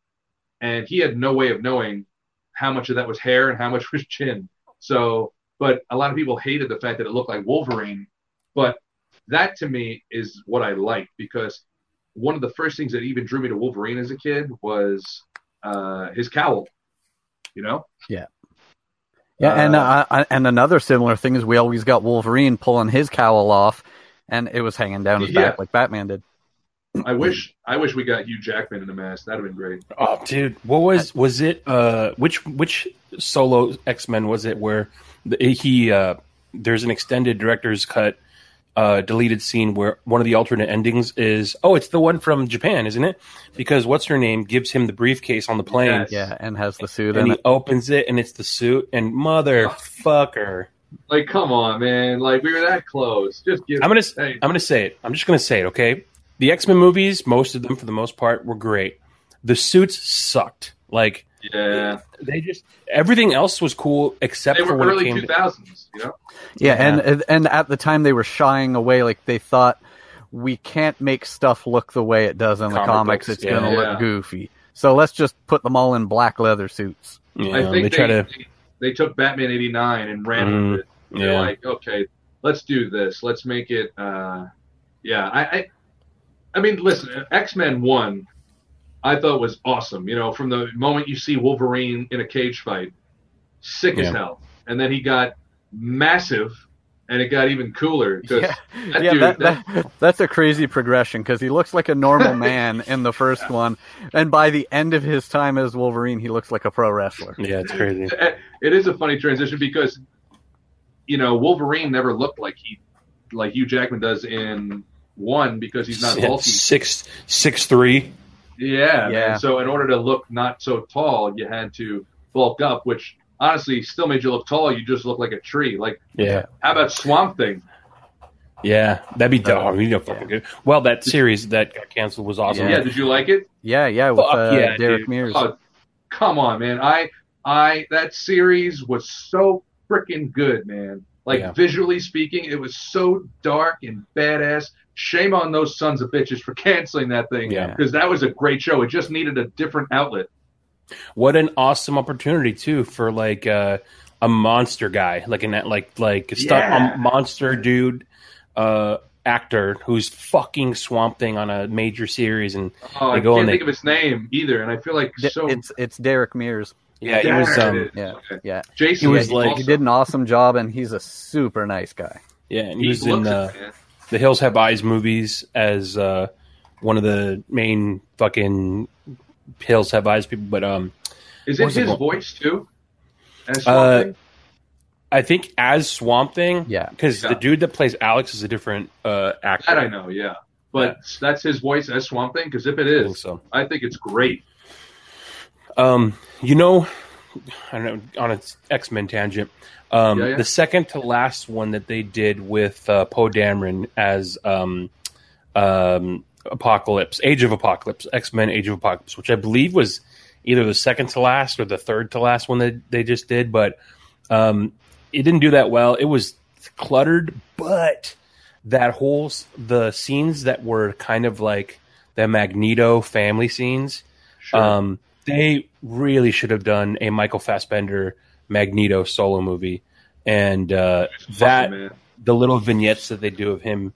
and he had no way of knowing how much of that was hair and how much was chin. So, but a lot of people hated the fact that it looked like Wolverine, but that to me is what I like because one of the first things that even drew me to Wolverine as a kid was uh, his cowl. You know, Yeah, and Uh, uh, and another similar thing is we always got Wolverine pulling his cowl off, and it was hanging down his Yeah. back like Batman did. I wish I wish we got Hugh Jackman in the mask. That'd have been great. Oh, dude, what was was it? Uh, which which solo X Men was it where he uh, there's an extended director's cut uh, deleted scene where one of the alternate endings is oh it's the one from Japan, isn't it? Because what's her name gives him the briefcase on the plane, Yes. Yeah, and has the suit and in he it. opens it and it's the suit and motherfucker. Like, come on, man! Like we were that close. Just give. I'm gonna Hey, I'm gonna say it. I'm just gonna say it. Okay, the X Men movies, most of them for the most part were great. The suits sucked. Like yeah, they just everything else was cool except they for were when it early came two to thousands. You know, Yeah, and and at the time they were shying away, like they thought we can't make stuff look the way it does in the Comic comics. books, It's yeah. gonna Yeah. look goofy. So let's just put them all in black leather suits. Yeah, I think they try to they, they took Batman eighty nine and ran Mhm. with it. They're like, okay, let's do this. Let's make it. Uh, yeah, I, I, I mean, listen, X Men One, I thought was awesome. You know, from the moment you see Wolverine in a cage fight, sick as hell, and then he got massive, and it got even cooler because Yeah, that yeah, dude, that, that- that, that's a crazy progression because he looks like a normal man in the first one, and by the end of his time as Wolverine, he looks like a pro wrestler. yeah, it's crazy. it is a funny transition because you know Wolverine never looked like he like Hugh Jackman does in one because he's not bulky. six six three. Yeah, Yeah. man. So in order to look not so tall, you had to bulk up, which honestly still made you look tall. You just look like a tree. Like Yeah, how about Swamp Thing? yeah, that'd be dope. you know, fucking good. Well, that series that got canceled was awesome. Yeah, did you like it? Yeah, yeah, with Fuck uh, yeah, Derek dude. Mears. Oh, come on, man. I I that series was so freaking good, man. Like Yeah. visually speaking, it was so dark and badass. Shame on those sons of bitches for canceling that thing. Yeah. Because that was a great show. It just needed a different outlet. What an awesome opportunity too for like uh, a monster guy, like an like like a stunt Yeah. a monster dude uh, actor who's fucking Swamp Thing on a major series, and Oh, I They go can't and they- think of his name either, and I feel like D- so. It's it's Derek Mears. yeah, he was um. Yeah, Okay. yeah. Jason he was yeah, like- also- He did an awesome job, and he's a super nice guy. yeah, and he, he was in looks it, uh, the Hills Have Eyes movies as uh, one of the main fucking Hills Have Eyes people, but um, Is it what's it his voice too? As Uh, I think as Swamp Thing, Yeah. because Yeah. the dude that plays Alex is a different uh, actor. that I know, yeah. But that's his voice as Swamp Thing. Because if it is, I think so. I think it's great. Um, you know, I don't know on an X Men tangent. Um, Yeah, yeah. the second to last one that they did with uh, Poe Dameron as um, um, Apocalypse, Age of Apocalypse, X Men Age of Apocalypse, which I believe was either the second to last or the third to last one that they just did, but um, it didn't do that well. It was cluttered, but that whole the scenes that were kind of like the Magneto family scenes. Sure. Um, they really should have done a Michael Fassbender Magneto solo movie, and uh, that the little vignettes that they do of him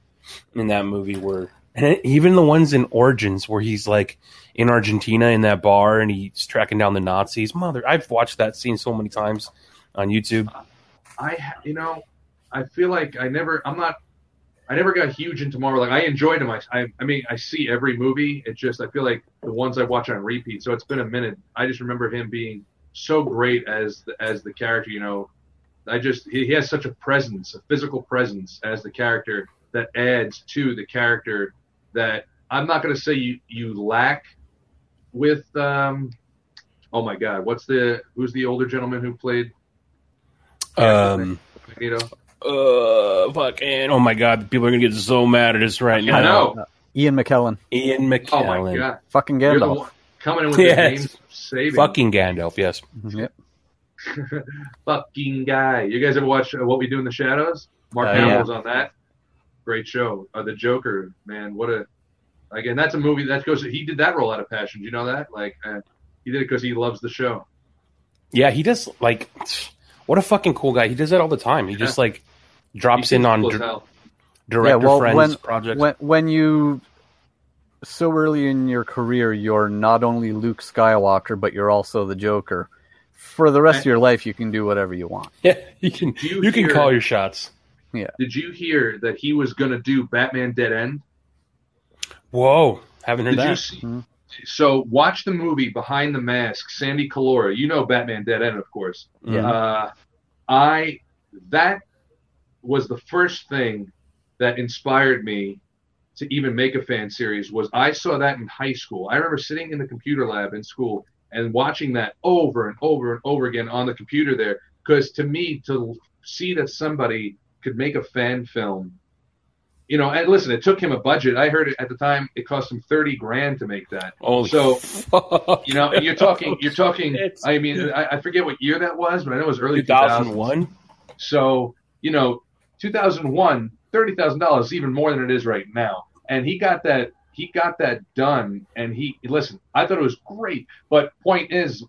in that movie were, and even the ones in Origins where he's like in Argentina in that bar and he's tracking down the Nazis. Mother, I've watched that scene so many times on YouTube. I, you know, I feel like I never, I'm not, I never got huge into Marvel. Like I enjoyed them. I, I, I mean, I see every movie. It just, I feel like the ones I watch on repeat. So it's been a minute. I just remember him being so great as the, as the character. You know, I just he, he has such a presence, a physical presence as the character that adds to the character that I'm not going to say you you lack with. um Oh my God, what's the who's the older gentleman who played Um, Magneto? uh, fucking, oh my god, people are gonna get so mad at us right now. I know. Ian McKellen, Ian Mckellen. Oh my god. fucking Gandalf. coming in with Yes. his name saving. fucking Gandalf, yes. Yep. fucking guy. You guys ever watch uh, What We Do in the Shadows? Mark Uh, Hamill yeah. on that. Great show. Uh, the Joker, man, what a again. That's a movie that goes. He did that role out of passion. Do you know that? Like, uh, he did it because he loves the show. Yeah, he does like what a fucking cool guy. He does that all the time. He just like drops in on cool as director yeah, well, friends when, projects. when when you so early in your career, you're not only Luke Skywalker, but you're also the Joker. For the rest of your life, you can do whatever you want. yeah, you can Do you you, can call your shots. Did you hear that he was going to do Batman Dead End? Whoa, haven't heard Did you that. see? Mhm. So watch the movie Behind the Mask. Sandy Collora. You know Batman Dead End, of course. Yeah. Uh, I that was the first thing that inspired me to even make a fan series. Was I saw that in high school. I remember sitting in the computer lab in school and watching that over and over and over again on the computer there. Because to me, to see that somebody could make a fan film you know, and listen, it took him a budget. I heard it at the time; it cost him thirty grand to make that. Oh, so, fuck. You know, you're talking, you're talking. I mean, I, I forget what year that was, but I know it was early 2001. So, you know, 2001, thirty thousand dollars, even more than it is right now. And he got that, he got that done. And he, listen, I thought it was great. But point is,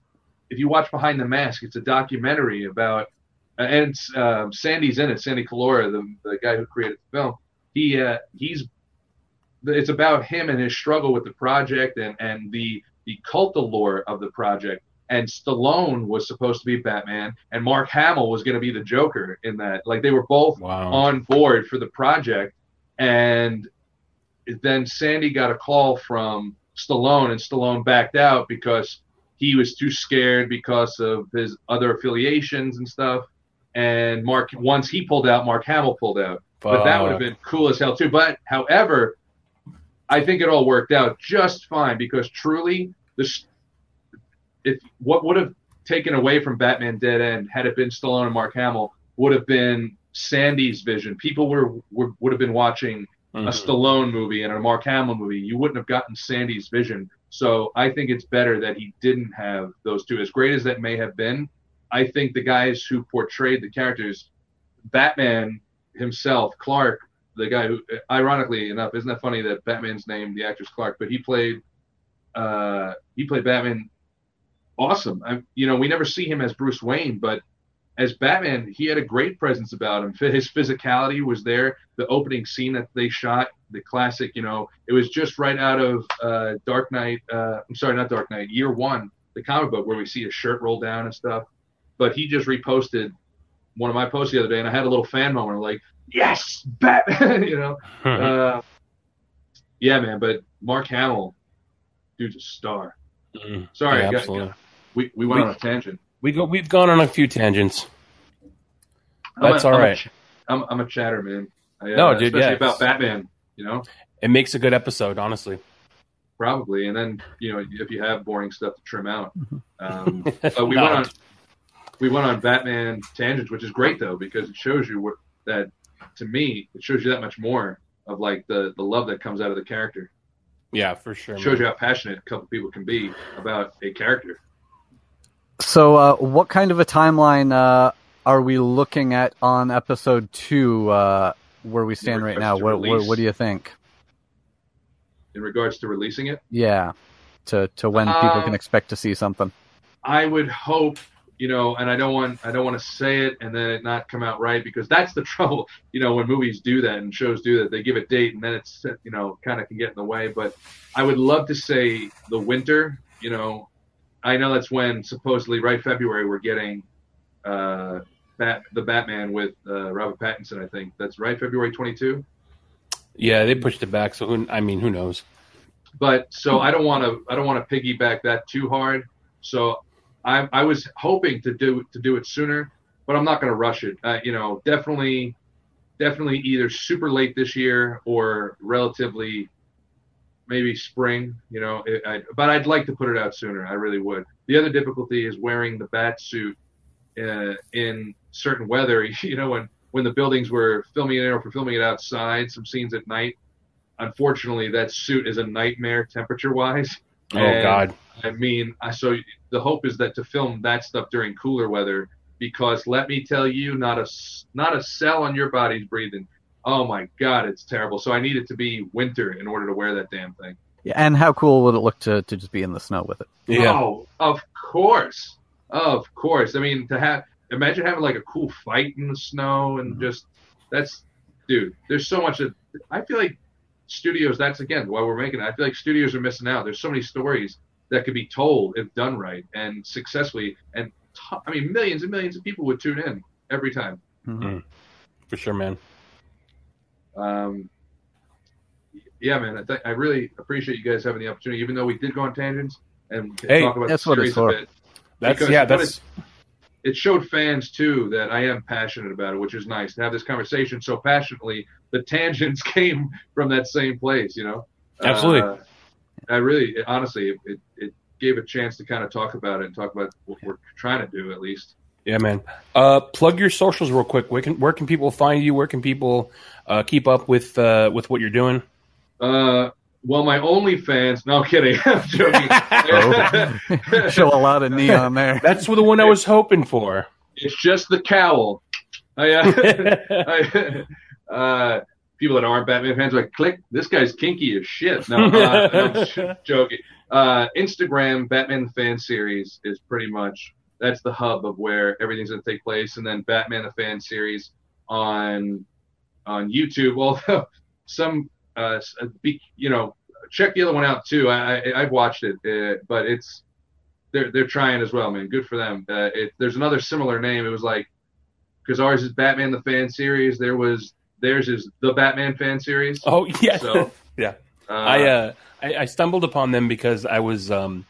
if you watch Behind the Mask, it's a documentary about, and it's, um, Sandy's in it, Sandy Collora, the the guy who created the film. He, uh, he's, it's about him and his struggle with the project and and the the cult allure of the project. And Stallone was supposed to be Batman, and Mark Hamill was going to be the Joker in that. Like they were both Wow. on board for the project, and then Sandy got a call from Stallone, and Stallone backed out because he was too scared because of his other affiliations and stuff. And Mark, once he pulled out, Mark Hamill pulled out. But that would have been cool as hell too. But however, I think it all worked out just fine because truly, this if what would have taken away from Batman Dead End had it been Stallone and Mark Hamill would have been Sandy's vision. People were, were would have been watching a Mhm. Stallone movie and a Mark Hamill movie. You wouldn't have gotten Sandy's vision. So I think it's better that he didn't have those two. As great as that may have been, I think the guys who portrayed the characters, Batman himself, Clark, the guy who, ironically enough, isn't that funny that Batman's name, the actor's Clark, but he played, uh, he played Batman awesome. I, you know, we never see him as Bruce Wayne, but as Batman, he had a great presence about him. His physicality was there. The opening scene that they shot, the classic, you know, it was just right out of uh, Dark Knight. Uh, I'm sorry, not Dark Knight. Year One, the comic book where we see his shirt roll down and stuff. But he just reposted one of my posts the other day, and I had a little fan moment, like, "Yes, Batman!" you know. uh, yeah, man. But Mark Hamill, dude's a star. Mm. Sorry, Yeah, I got- absolutely. we we went We- on a tangent. We go. We've gone on a few tangents. I'm That's a- all I'm a right. ch- I'm, I'm a chatter man. I, uh, No, dude, especially yeah, about Batman. You know, It makes a good episode, honestly. probably, and then you know if you have boring stuff to trim out. Um, but we went on we went on Batman tangents, which is great though because it shows you what that to me it shows you that much more of like the the love that comes out of the character. Yeah, for sure. It shows man. you how passionate a couple people can be about a character. So, uh, what kind of a timeline uh, are we looking at on episode two? Uh, where we stand right now? What, what, what do you think? In regards to releasing it, Yeah, to to when people Uh, can expect to see something. I would hope, you know, and I don't want I don't want to say it and then it not come out right because that's the trouble, you know, when movies do that and shows do that, they give a date and then it's you know kind of can get in the way. But I would love to say the winter, you know, I know that's when supposedly right February we're getting uh, Bat the Batman with uh, Robert Pattinson. I think that's right February 22. Yeah, they pushed it back. So who? I mean, who knows? but so I don't want to I don't want to piggyback that too hard. So I I was hoping to do to do it sooner, but I'm not going to rush it. Uh, you know, definitely definitely either super late this year or relatively maybe spring. You know, it, I, but I'd like to put it out sooner. I really would. The other difficulty is wearing the bat suit uh, in certain weather. You know, when when the buildings were filming it or for filming it outside, some scenes at night unfortunately that suit is a nightmare temperature wise Oh God. i mean I, so the hope is that to film that stuff during cooler weather because let me tell you not a not a cell on your body's breathing oh my god it's terrible so i need it to be winter in order to wear that damn thing Yeah, and how cool would it look to, to just be in the snow with it? Yeah. oh of course of course i mean to have imagine having like a cool fight in the snow and mm-hmm. just that's dude there's so much that i feel like studios that's again why we're making it i feel like studios are missing out there's so many stories that could be told if done right and successfully and t- i mean millions and millions of people would tune in every time For sure, man. um, yeah man I, th- I really appreciate you guys having the opportunity even though we did go on tangents and Hey, talk about that's the what it's a for. bit That's Because yeah. what That's it showed fans too that I am passionate about it, which is nice to have this conversation so passionately. The tangents came from that same place, you know. Absolutely. Uh, I really, it, honestly, it, it, it gave a chance to kind of talk about it and talk about what we're trying to do at least. yeah, man. Uh, plug your socials real quick. Where can where can people find you? Where can people uh, keep up with uh, with what you're doing? Uh, well, my OnlyFans. No I'm kidding. I'm joking. Show a lot of neon there. That's the one I was hoping for. it's just the cowl. I, uh, I, uh, people that aren't Batman fans are like, click, this guy's kinky as shit. No, uh, I'm j- joking. Uh, Instagram, Batman the Fan Series is pretty much, that's the hub of where everything's going to take place. And then Batman the Fan Series on, on YouTube, although some, uh, uh, be, you know, check the other one out too. I, I I've watched it, uh, but it's, they're, they're trying as well, man. Good for them. Uh, it, there's another similar name. It was like, because ours is Batman the Fan Series. There was theirs is the Batman Fan Series. Oh yeah, So, yeah. Uh, I, uh, I I stumbled upon them because I was um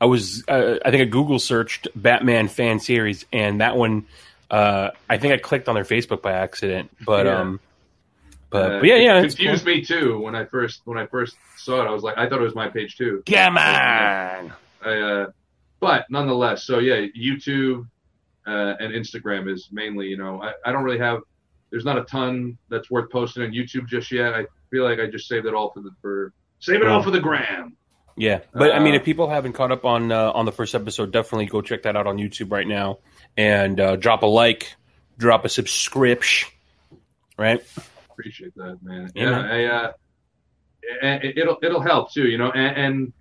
I was uh, I think I Google searched Batman fan series and that one uh I think I clicked on their Facebook by accident, but Yeah. um but, uh, but yeah yeah it confused cool. me too when I first when I first saw it. I was like, I thought it was my page too. Come on. I, uh, but nonetheless, so yeah, YouTube uh, and Instagram is mainly, you know, I, I don't really have. There's not a ton that's worth posting on YouTube just yet. I feel like I just saved it all for the for save it all for the gram. Yeah, but I mean, Uh, if people haven't caught up on uh, on the first episode, definitely go check that out on YouTube right now and uh, drop a like, drop a subscription. Right? Appreciate that, man. Yeah, Yeah. I, uh, it- it'll it'll help too, you know. And, and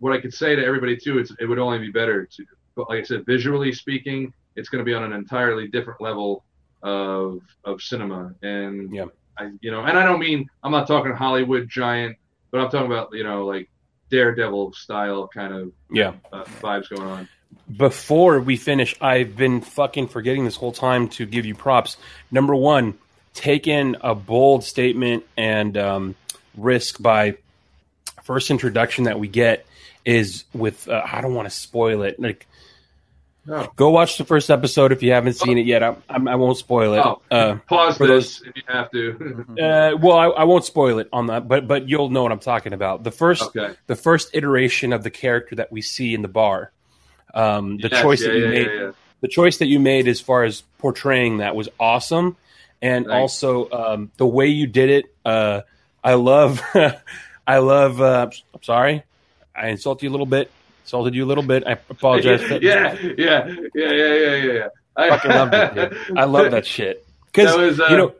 what I could say to everybody too, it's it would only be better to, but like I said, visually speaking, it's going to be on an entirely different level of of cinema. And Yeah. I, you know, and I don't mean I'm not talking Hollywood giant, but I'm talking about you know like Daredevil style kind of Yeah. uh, vibes going on. Before we finish, I've been fucking forgetting this whole time to give you props. Number one, take in a bold statement and um, risk by first introduction that we get is with uh, I don't want to spoil it. Like, Oh. go watch the first episode if you haven't seen it yet. I, I, I won't spoil it. Oh, Uh, pause for this if you have to. uh, well, I, I won't spoil it on that, but but you'll know what I'm talking about. The first okay. the first iteration of the character that we see in the bar. Um, the Yes, choice yeah, that you yeah, made, yeah, yeah. the choice that you made as far as portraying that was awesome, and Thanks. also um, the way you did it. Uh, I love, I love. Uh, I'm sorry, I insult you a little bit. Insulted you a little bit. I apologize. yeah, yeah, yeah, yeah, yeah, yeah, yeah. I fucking love. Dude. I love that shit because uh, you know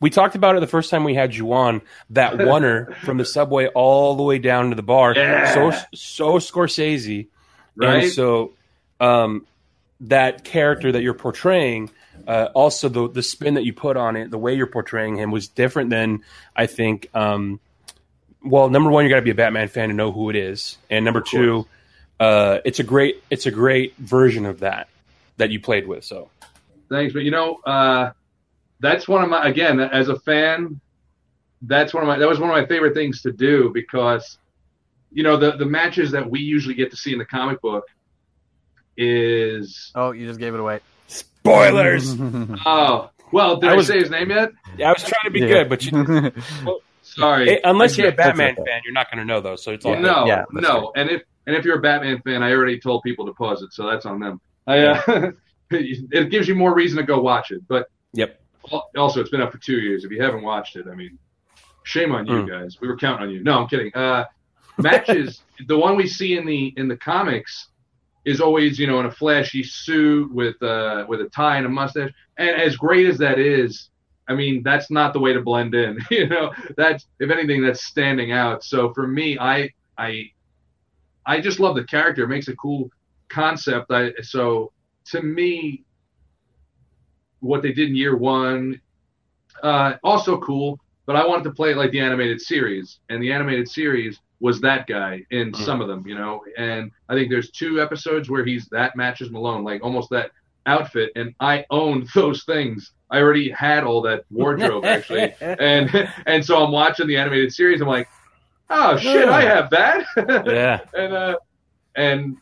we talked about it the first time we had you on. That oner from the subway all the way down to the bar, Yeah. so so Scorsese, Right? and so um, that character that you're portraying. Uh, also, the the spin that you put on it, the way you're portraying him, was different than I think. Um, well, number one, you got to be a Batman fan to know who it is, and number two, uh, it's a great it's a great version of that that you played with. So Thanks, but you know, uh, that's one of my again as a fan. That's one of my that was one of my favorite things to do because, you know, the the matches that we usually get to see in the comic book is Oh, you just gave it away. spoilers. oh well, did I I, say his name yet? Yeah, I was trying to be Yeah. good, but you, Sorry, Eh, unless you're a Batman fan, you're not going to know though. So it's all Yeah. No, Yeah, that's no, and if and if you're a Batman fan, I already told people to pause it, so that's on them. I, uh, it gives you more reason to go watch it, but Yep. also it's been up for two years. If you haven't watched it, I mean, shame on you Mm. guys. We were counting on you. No, I'm kidding. Uh, matches, the one we see in the in the comics is always you know in a flashy suit with uh with a tie and a mustache, and as great as that is. I mean, that's not the way to blend in. You know, that's if anything, that's standing out. So for me, I I I just love the character. It makes a cool concept. I so to me, what they did in year one, uh, also cool. But I wanted to play it like the animated series, and the animated series was that guy in Mhm. some of them, you know. And I think there's two episodes where he's that matches Malone, like almost that outfit, and I owned those things. I already had all that wardrobe actually, and and so I'm watching the animated series. I'm like, oh shit, I have that. Yeah. and uh, and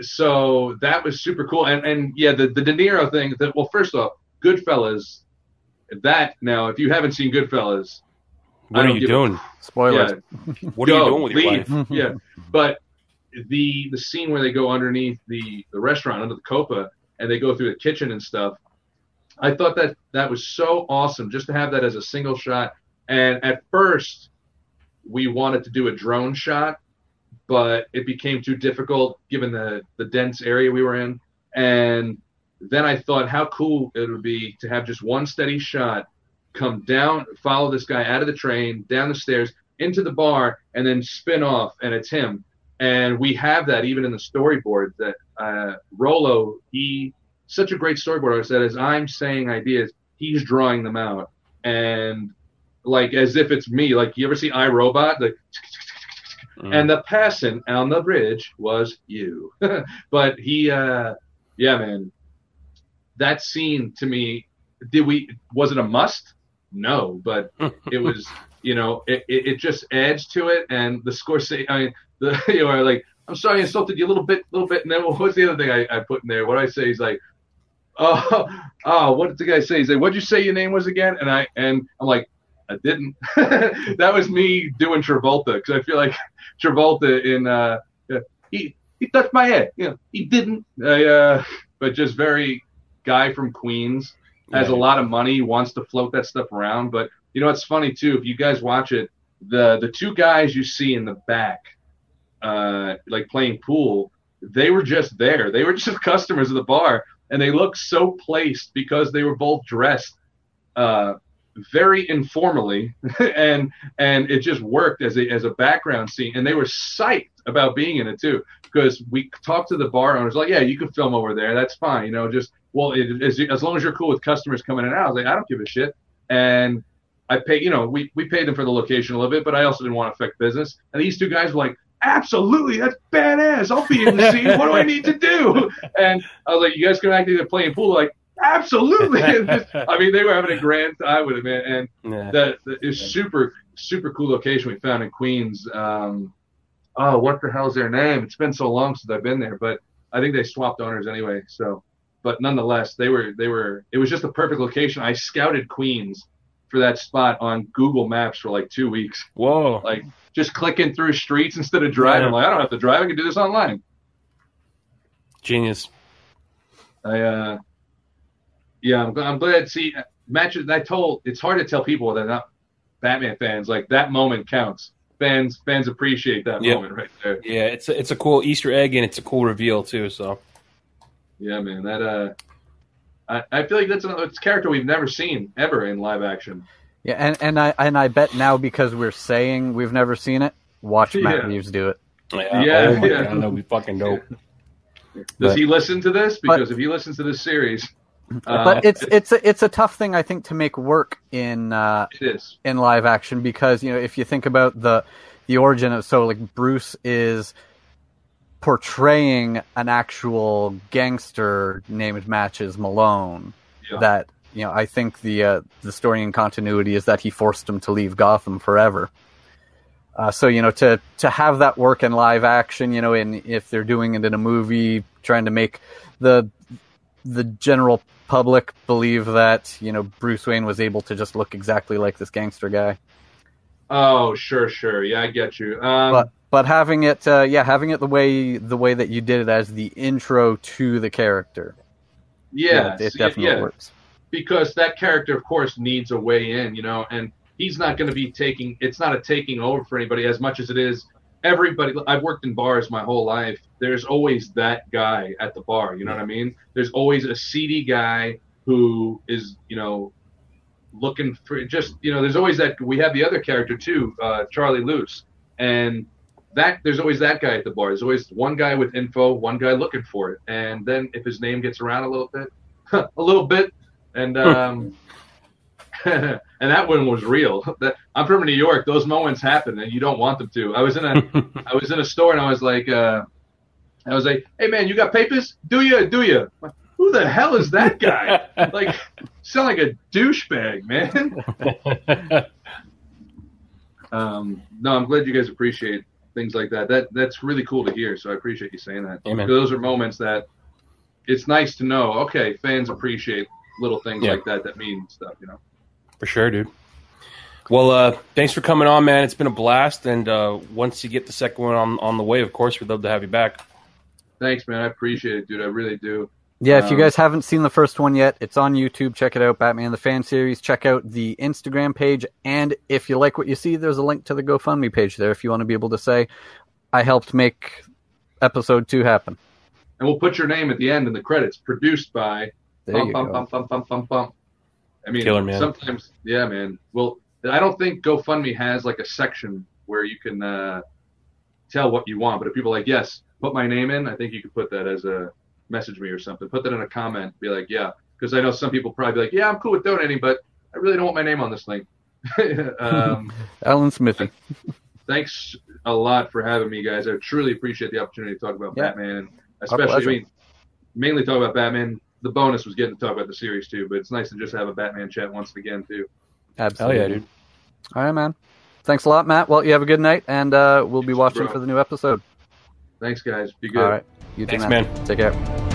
so that was super cool. And and yeah, the the De Niro thing. That well, first off, Goodfellas. That now, if you haven't seen Goodfellas, I What are you give a- doing? Spoilers. yeah, What are you doing with your leave. life? yeah, but the the scene where they go underneath the the restaurant under the copa and they go through the kitchen and stuff. I thought that that was so awesome just to have that as a single shot. And at first, we wanted to do a drone shot, but it became too difficult given the the dense area we were in. And then I thought how cool it would be to have just one steady shot come down, follow this guy out of the train, down the stairs, into the bar, and then spin off, and it's him. And we have that even in the storyboard that uh, Rolo, he such a great storyboard artist that as I'm saying ideas, he's drawing them out. And like as if it's me. Like you ever see iRobot? The Mm. and the passing on the bridge was you. but he, uh, yeah, man, that scene to me, did we? Was it a must? No, but it was. You know, it, it, it just adds to it, and the score, Scorsese. I mean, the you know, like I'm sorry, I insulted you a little bit, little bit, and then what was the other thing I, I put in there? What I say? is like, oh, oh, what did the guy say? He's like, what'd you say your name was again? And I and I'm like, I didn't. that was me doing Travolta because I feel like Travolta in uh, he he touched my head. You know, he didn't. I, uh, but just very guy from Queens has Yeah. a lot of money, wants to float that stuff around. But you know, it's funny too. If you guys watch it, the the two guys you see in the back uh, like playing pool, they were just there. They were just customers of the bar, and they looked so placed because they were both dressed uh, very informally, and and it just worked as a as a background scene. And they were psyched about being in it too, because we talked to the bar owners like, yeah, you can film over there, that's fine, you know, just well, it, as as long as you're cool with customers coming in and out. I was like, I don't give a shit, and I pay, you know, we we paid them for the location a little bit, but I also didn't want to affect business. And these two guys were like, absolutely, that's badass. I'll be in the scene. what do I need to do? And I was like, you guys can act either playing pool, like. Absolutely. I mean, they were having a grand time with it, man. And Yeah. that, that is super, super cool location we found in Queens. Um, oh, what the hell's their name? It's been so long since I've been there, but I think they swapped owners anyway. So, but nonetheless, they were, they were, it was just a perfect location. I scouted Queens for that spot on Google Maps for like two weeks, Whoa. like just clicking through streets instead of driving. Yeah. Like, I don't have to drive. I can do this online. Genius. I, uh, yeah, I'm, glad- I'm glad. See, matches. I told it's hard to tell people that not Batman fans. Like that moment counts. Fans, fans appreciate that Yep. moment right there. Yeah, it's a, it's a cool Easter egg and it's a cool reveal too. So Yeah, man. That uh, I, I feel like that's another it's a character we've never seen ever in live action. Yeah, and, and I and I bet now because we're saying we've never seen it, watch Matt Yeah. Reeves do it. yeah, Yeah, oh my yeah. god, that'd be fucking dope. Does But- he listen to this? but- Because if he listens to this series, uh, but it's it's a, it's a tough thing I think to make work in uh, in live action because you know if you think about the the origin of so like Bruce is portraying an actual gangster named Matches Malone Yeah. that you know I think the uh, the story in continuity is that he forced him to leave Gotham forever. Uh, so you know to to have that work in live action, you know, and if they're doing it in a movie, trying to make the the general public believe that you know Bruce Wayne was able to just look exactly like this gangster guy. Oh, sure, sure. Yeah, I get you. Um, But but having it, uh, yeah, having it the way the way that you did it as the intro to the character, yeah, it, it definitely yeah. works. because that character, of course, needs a way in, you know, and he's not going to be taking. It's not a taking over for anybody as much as it is everybody. I've worked in bars my whole life. There's always that guy at the bar. You know what I mean? There's always a seedy guy who is, you know, looking for just, you know. There's always that. We have the other character too, uh, Charlie Luce, and that there's always that guy at the bar. There's always one guy with info, one guy looking for it, and then if his name gets around a little bit, a little bit, and um, and that one was real. That I'm from New York. Those moments happen, and you don't want them to. I was in a I was in a store, and I was like, uh, I was like, hey man, you got papers? Do you? Do you? Who the hell is that guy? like, sound like a douchebag, man. um, no, I'm glad you guys appreciate things like that. That that's really cool to hear. So I appreciate you saying that. Amen. Those are moments that it's nice to know. Okay, fans appreciate little things Yeah. like that that mean stuff. You know. For sure, dude. Well, uh, thanks for coming on, man. It's been a blast. And uh, once you get the second one on, on the way, of course, we'd love to have you back. Thanks, man. I appreciate it, dude. I really do. Yeah, if you Um, guys haven't seen the first one yet, it's on YouTube. Check it out, Batman the Fan Series. Check out the Instagram page, and if you like what you see, there's a link to the GoFundMe page there. If you want to be able to say, "I helped make episode two happen." And we'll put your name at the end in the credits. Produced by. There bum, you bum, go. bum, bum, bum, bum, bum. I mean, Killer, man. sometimes, yeah, man. Well, I don't think GoFundMe has like a section where you can uh, tell what you want. But if people are like, yes, put my name in, I think you could put that as a message me or something. Put that in a comment. Be like, yeah, because I know some people probably be like, yeah, I'm cool with donating, but I really don't want my name on this link. um, Alan Smithee. thanks a lot for having me, guys. I truly appreciate the opportunity to talk about Yeah. Batman, Our especially I mean, mainly talk about Batman. The bonus was getting to talk about the series too, but it's nice to just have a Batman chat once again too. Hell Absolutely. yeah, dude. All right, man. Thanks a lot, Matt. Well, you have a good night, and uh, we'll be watching bro. for the new episode. Thanks, guys. Be good. All right. You too, Thanks, Matt. man. Take care.